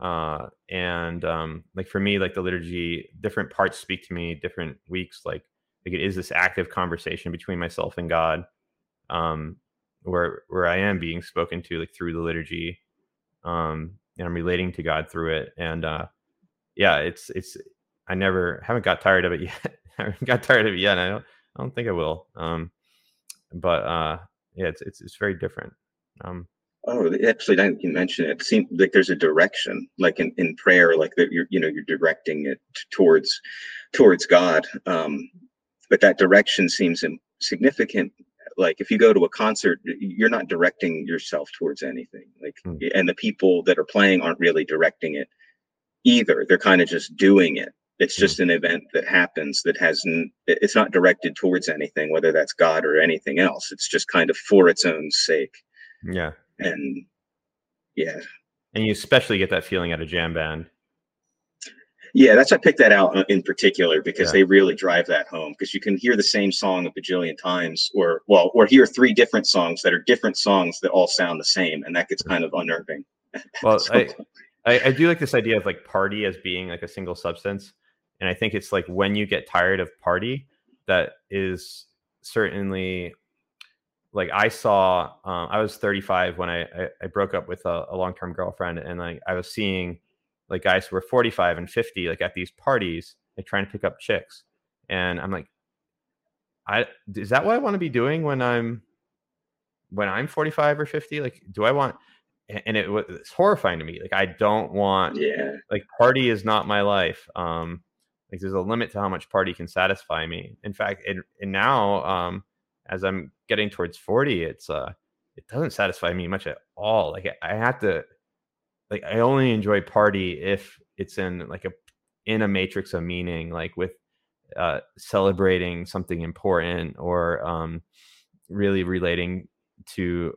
Uh, and um, like for me, like the liturgy, different parts speak to me different weeks. Like like it is this active conversation between myself and God, um, where where I am being spoken to like through the liturgy, um, and I'm relating to God through it. And uh, yeah, it's it's I never haven't got tired of it yet. I haven't got tired of it yet. I don't I don't think I will. Um, but uh, yeah, it's it's it's very different. Um, Oh, actually, now you mention it, it seems like there's a direction, like in, in prayer, like that you're, you know, you're directing it towards, towards God. Um, but that direction seems significant. Like if you go to a concert you're not directing yourself towards anything. Like mm. and the people that are playing aren't really directing it either. They're kind of just doing it. It's just mm. an event that happens that has n- it's not directed towards anything whether that's god or anything else. It's just kind of for its own sake. Yeah. And yeah. And you especially get that feeling at a jam band yeah, that's why I picked that out uh, in particular because yeah. they really drive that home because you can hear the same song a bajillion times, or well, or hear three different songs that are different songs that all sound the same, and that gets kind of unnerving. Well, I, I, I do like this idea of like party as being like a single substance, and I think it's like when you get tired of party, that is certainly like I saw. Um, I was 35 when I I, I broke up with a, a long term girlfriend, and like I was seeing like guys who are 45 and 50 like at these parties like trying to pick up chicks. And i'm like i is that what i want to be doing when i'm when i'm 45 or 50 like do i want and it was horrifying to me. Like i don't want yeah. like party is not my life. Um like there's a limit to how much party can satisfy me. In fact it, and now um as i'm getting towards 40 it's uh it doesn't satisfy me much at all. Like i have to like I only enjoy party if it's in like a in a matrix of meaning, like with uh, celebrating something important or um, really relating to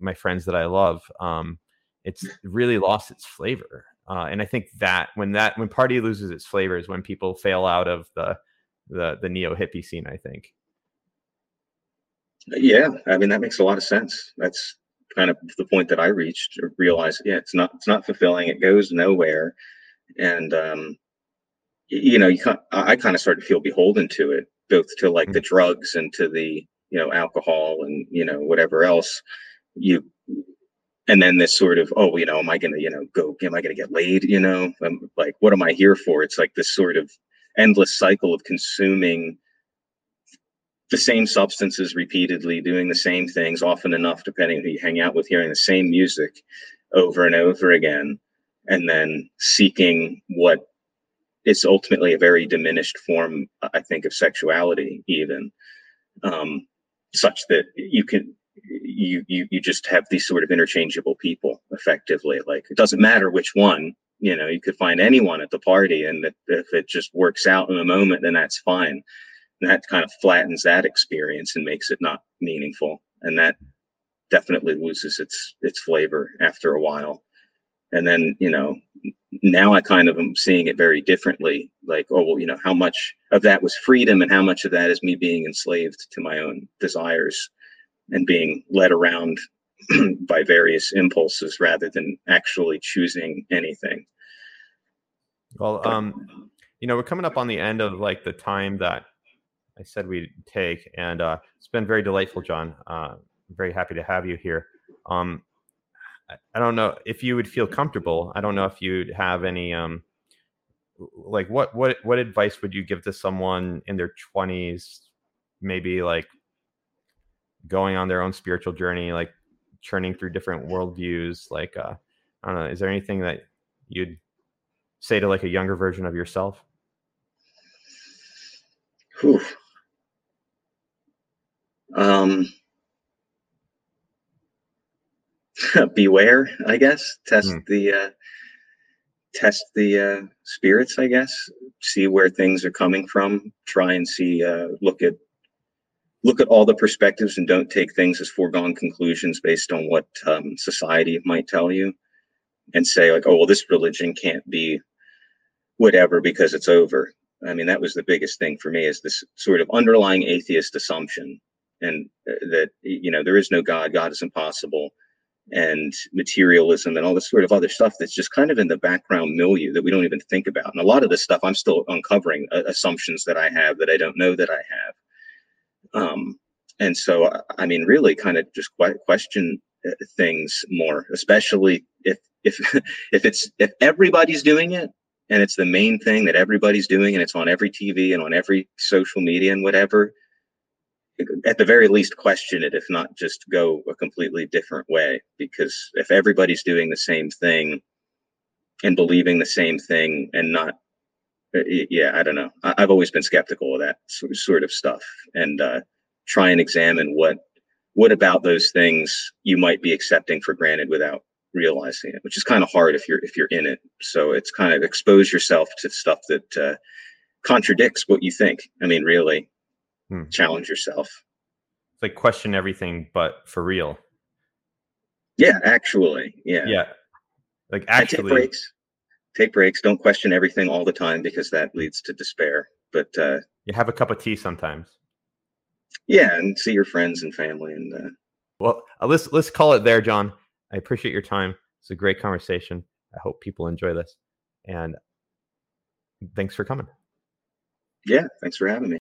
my friends that I love. Um, it's really lost its flavor. Uh, and I think that when that when party loses its flavor is when people fail out of the the the neo hippie scene, I think. Yeah, I mean that makes a lot of sense. That's kind of the point that I reached or realized. Yeah, it's not it's not fulfilling. It goes nowhere, and um, you know, you I kind of started to feel beholden to it, both to like mm-hmm. the drugs and to the you know alcohol and you know whatever else you and then this sort of oh you know am i gonna you know go am i gonna get laid you know I'm like what am i here for it's like this sort of endless cycle of consuming the same substances repeatedly, doing the same things often enough, depending who you hang out with, hearing the same music over and over again, and then seeking what is ultimately a very diminished form, I think, of sexuality, even um, such that you can you you you just have these sort of interchangeable people effectively. Like it doesn't matter which one, you know, you could find anyone at the party, and if it just works out in the moment, then that's fine that kind of flattens that experience and makes it not meaningful. And that definitely loses its its flavor after a while. And then you know now i kind of am seeing it very differently. Like oh well you know how much of that was freedom and how much of that is me being enslaved to my own desires and being led around by various impulses rather than actually choosing anything. Well um you know we're coming up on the end of like the time that I said we'd take. And uh, it's been very delightful, John. Uh, I'm very happy to have you here. Um, I, don't know if you would feel comfortable. I don't know if you'd have any um, like what what what advice would you give to someone in their 20s maybe like going on their own spiritual journey like churning through different worldviews like uh i don't know is there anything that you'd say to like a younger version of yourself Whew. Um, beware, I guess. Test mm. the uh, test the uh, spirits, I guess. See where things are coming from. Try and see. Uh, look at look at all the perspectives and don't take things as foregone conclusions based on what um, society might tell you, and say like, oh well, this religion can't be whatever because it's over. I mean, that was the biggest thing for me is this sort of underlying atheist assumption and uh, that you know there is no god god is impossible and materialism and all this sort of other stuff that's just kind of in the background milieu that we don't even think about. And a lot of this stuff i'm still uncovering uh, assumptions that i have that i don't know that i have. Um, and so i mean really kind of just question uh, things more especially if if if it's if everybody's doing it and it's the main thing that everybody's doing and it's on every tv and on every social media and whatever at the very least question it if not just go a completely different way. Because if everybody's doing the same thing and believing the same thing and not uh, yeah i don't know. I've always been skeptical of that sort of stuff. And uh, try and examine what what about those things you might be accepting for granted without realizing it which is kind of hard if you're if you're in it. So it's kind of expose yourself to stuff that uh, contradicts what you think. I mean really hmm. challenge yourself. It's like question everything, but for real. Yeah, actually, yeah, yeah. Like actually, take breaks. Take breaks. Don't question everything all the time because that leads to despair. But uh, you have a cup of tea sometimes. Yeah, and see your friends and family. And uh, well, uh, let's let's call it there, John. I appreciate your time. It's a great conversation. I hope people enjoy this, and thanks for coming. Yeah, thanks for having me.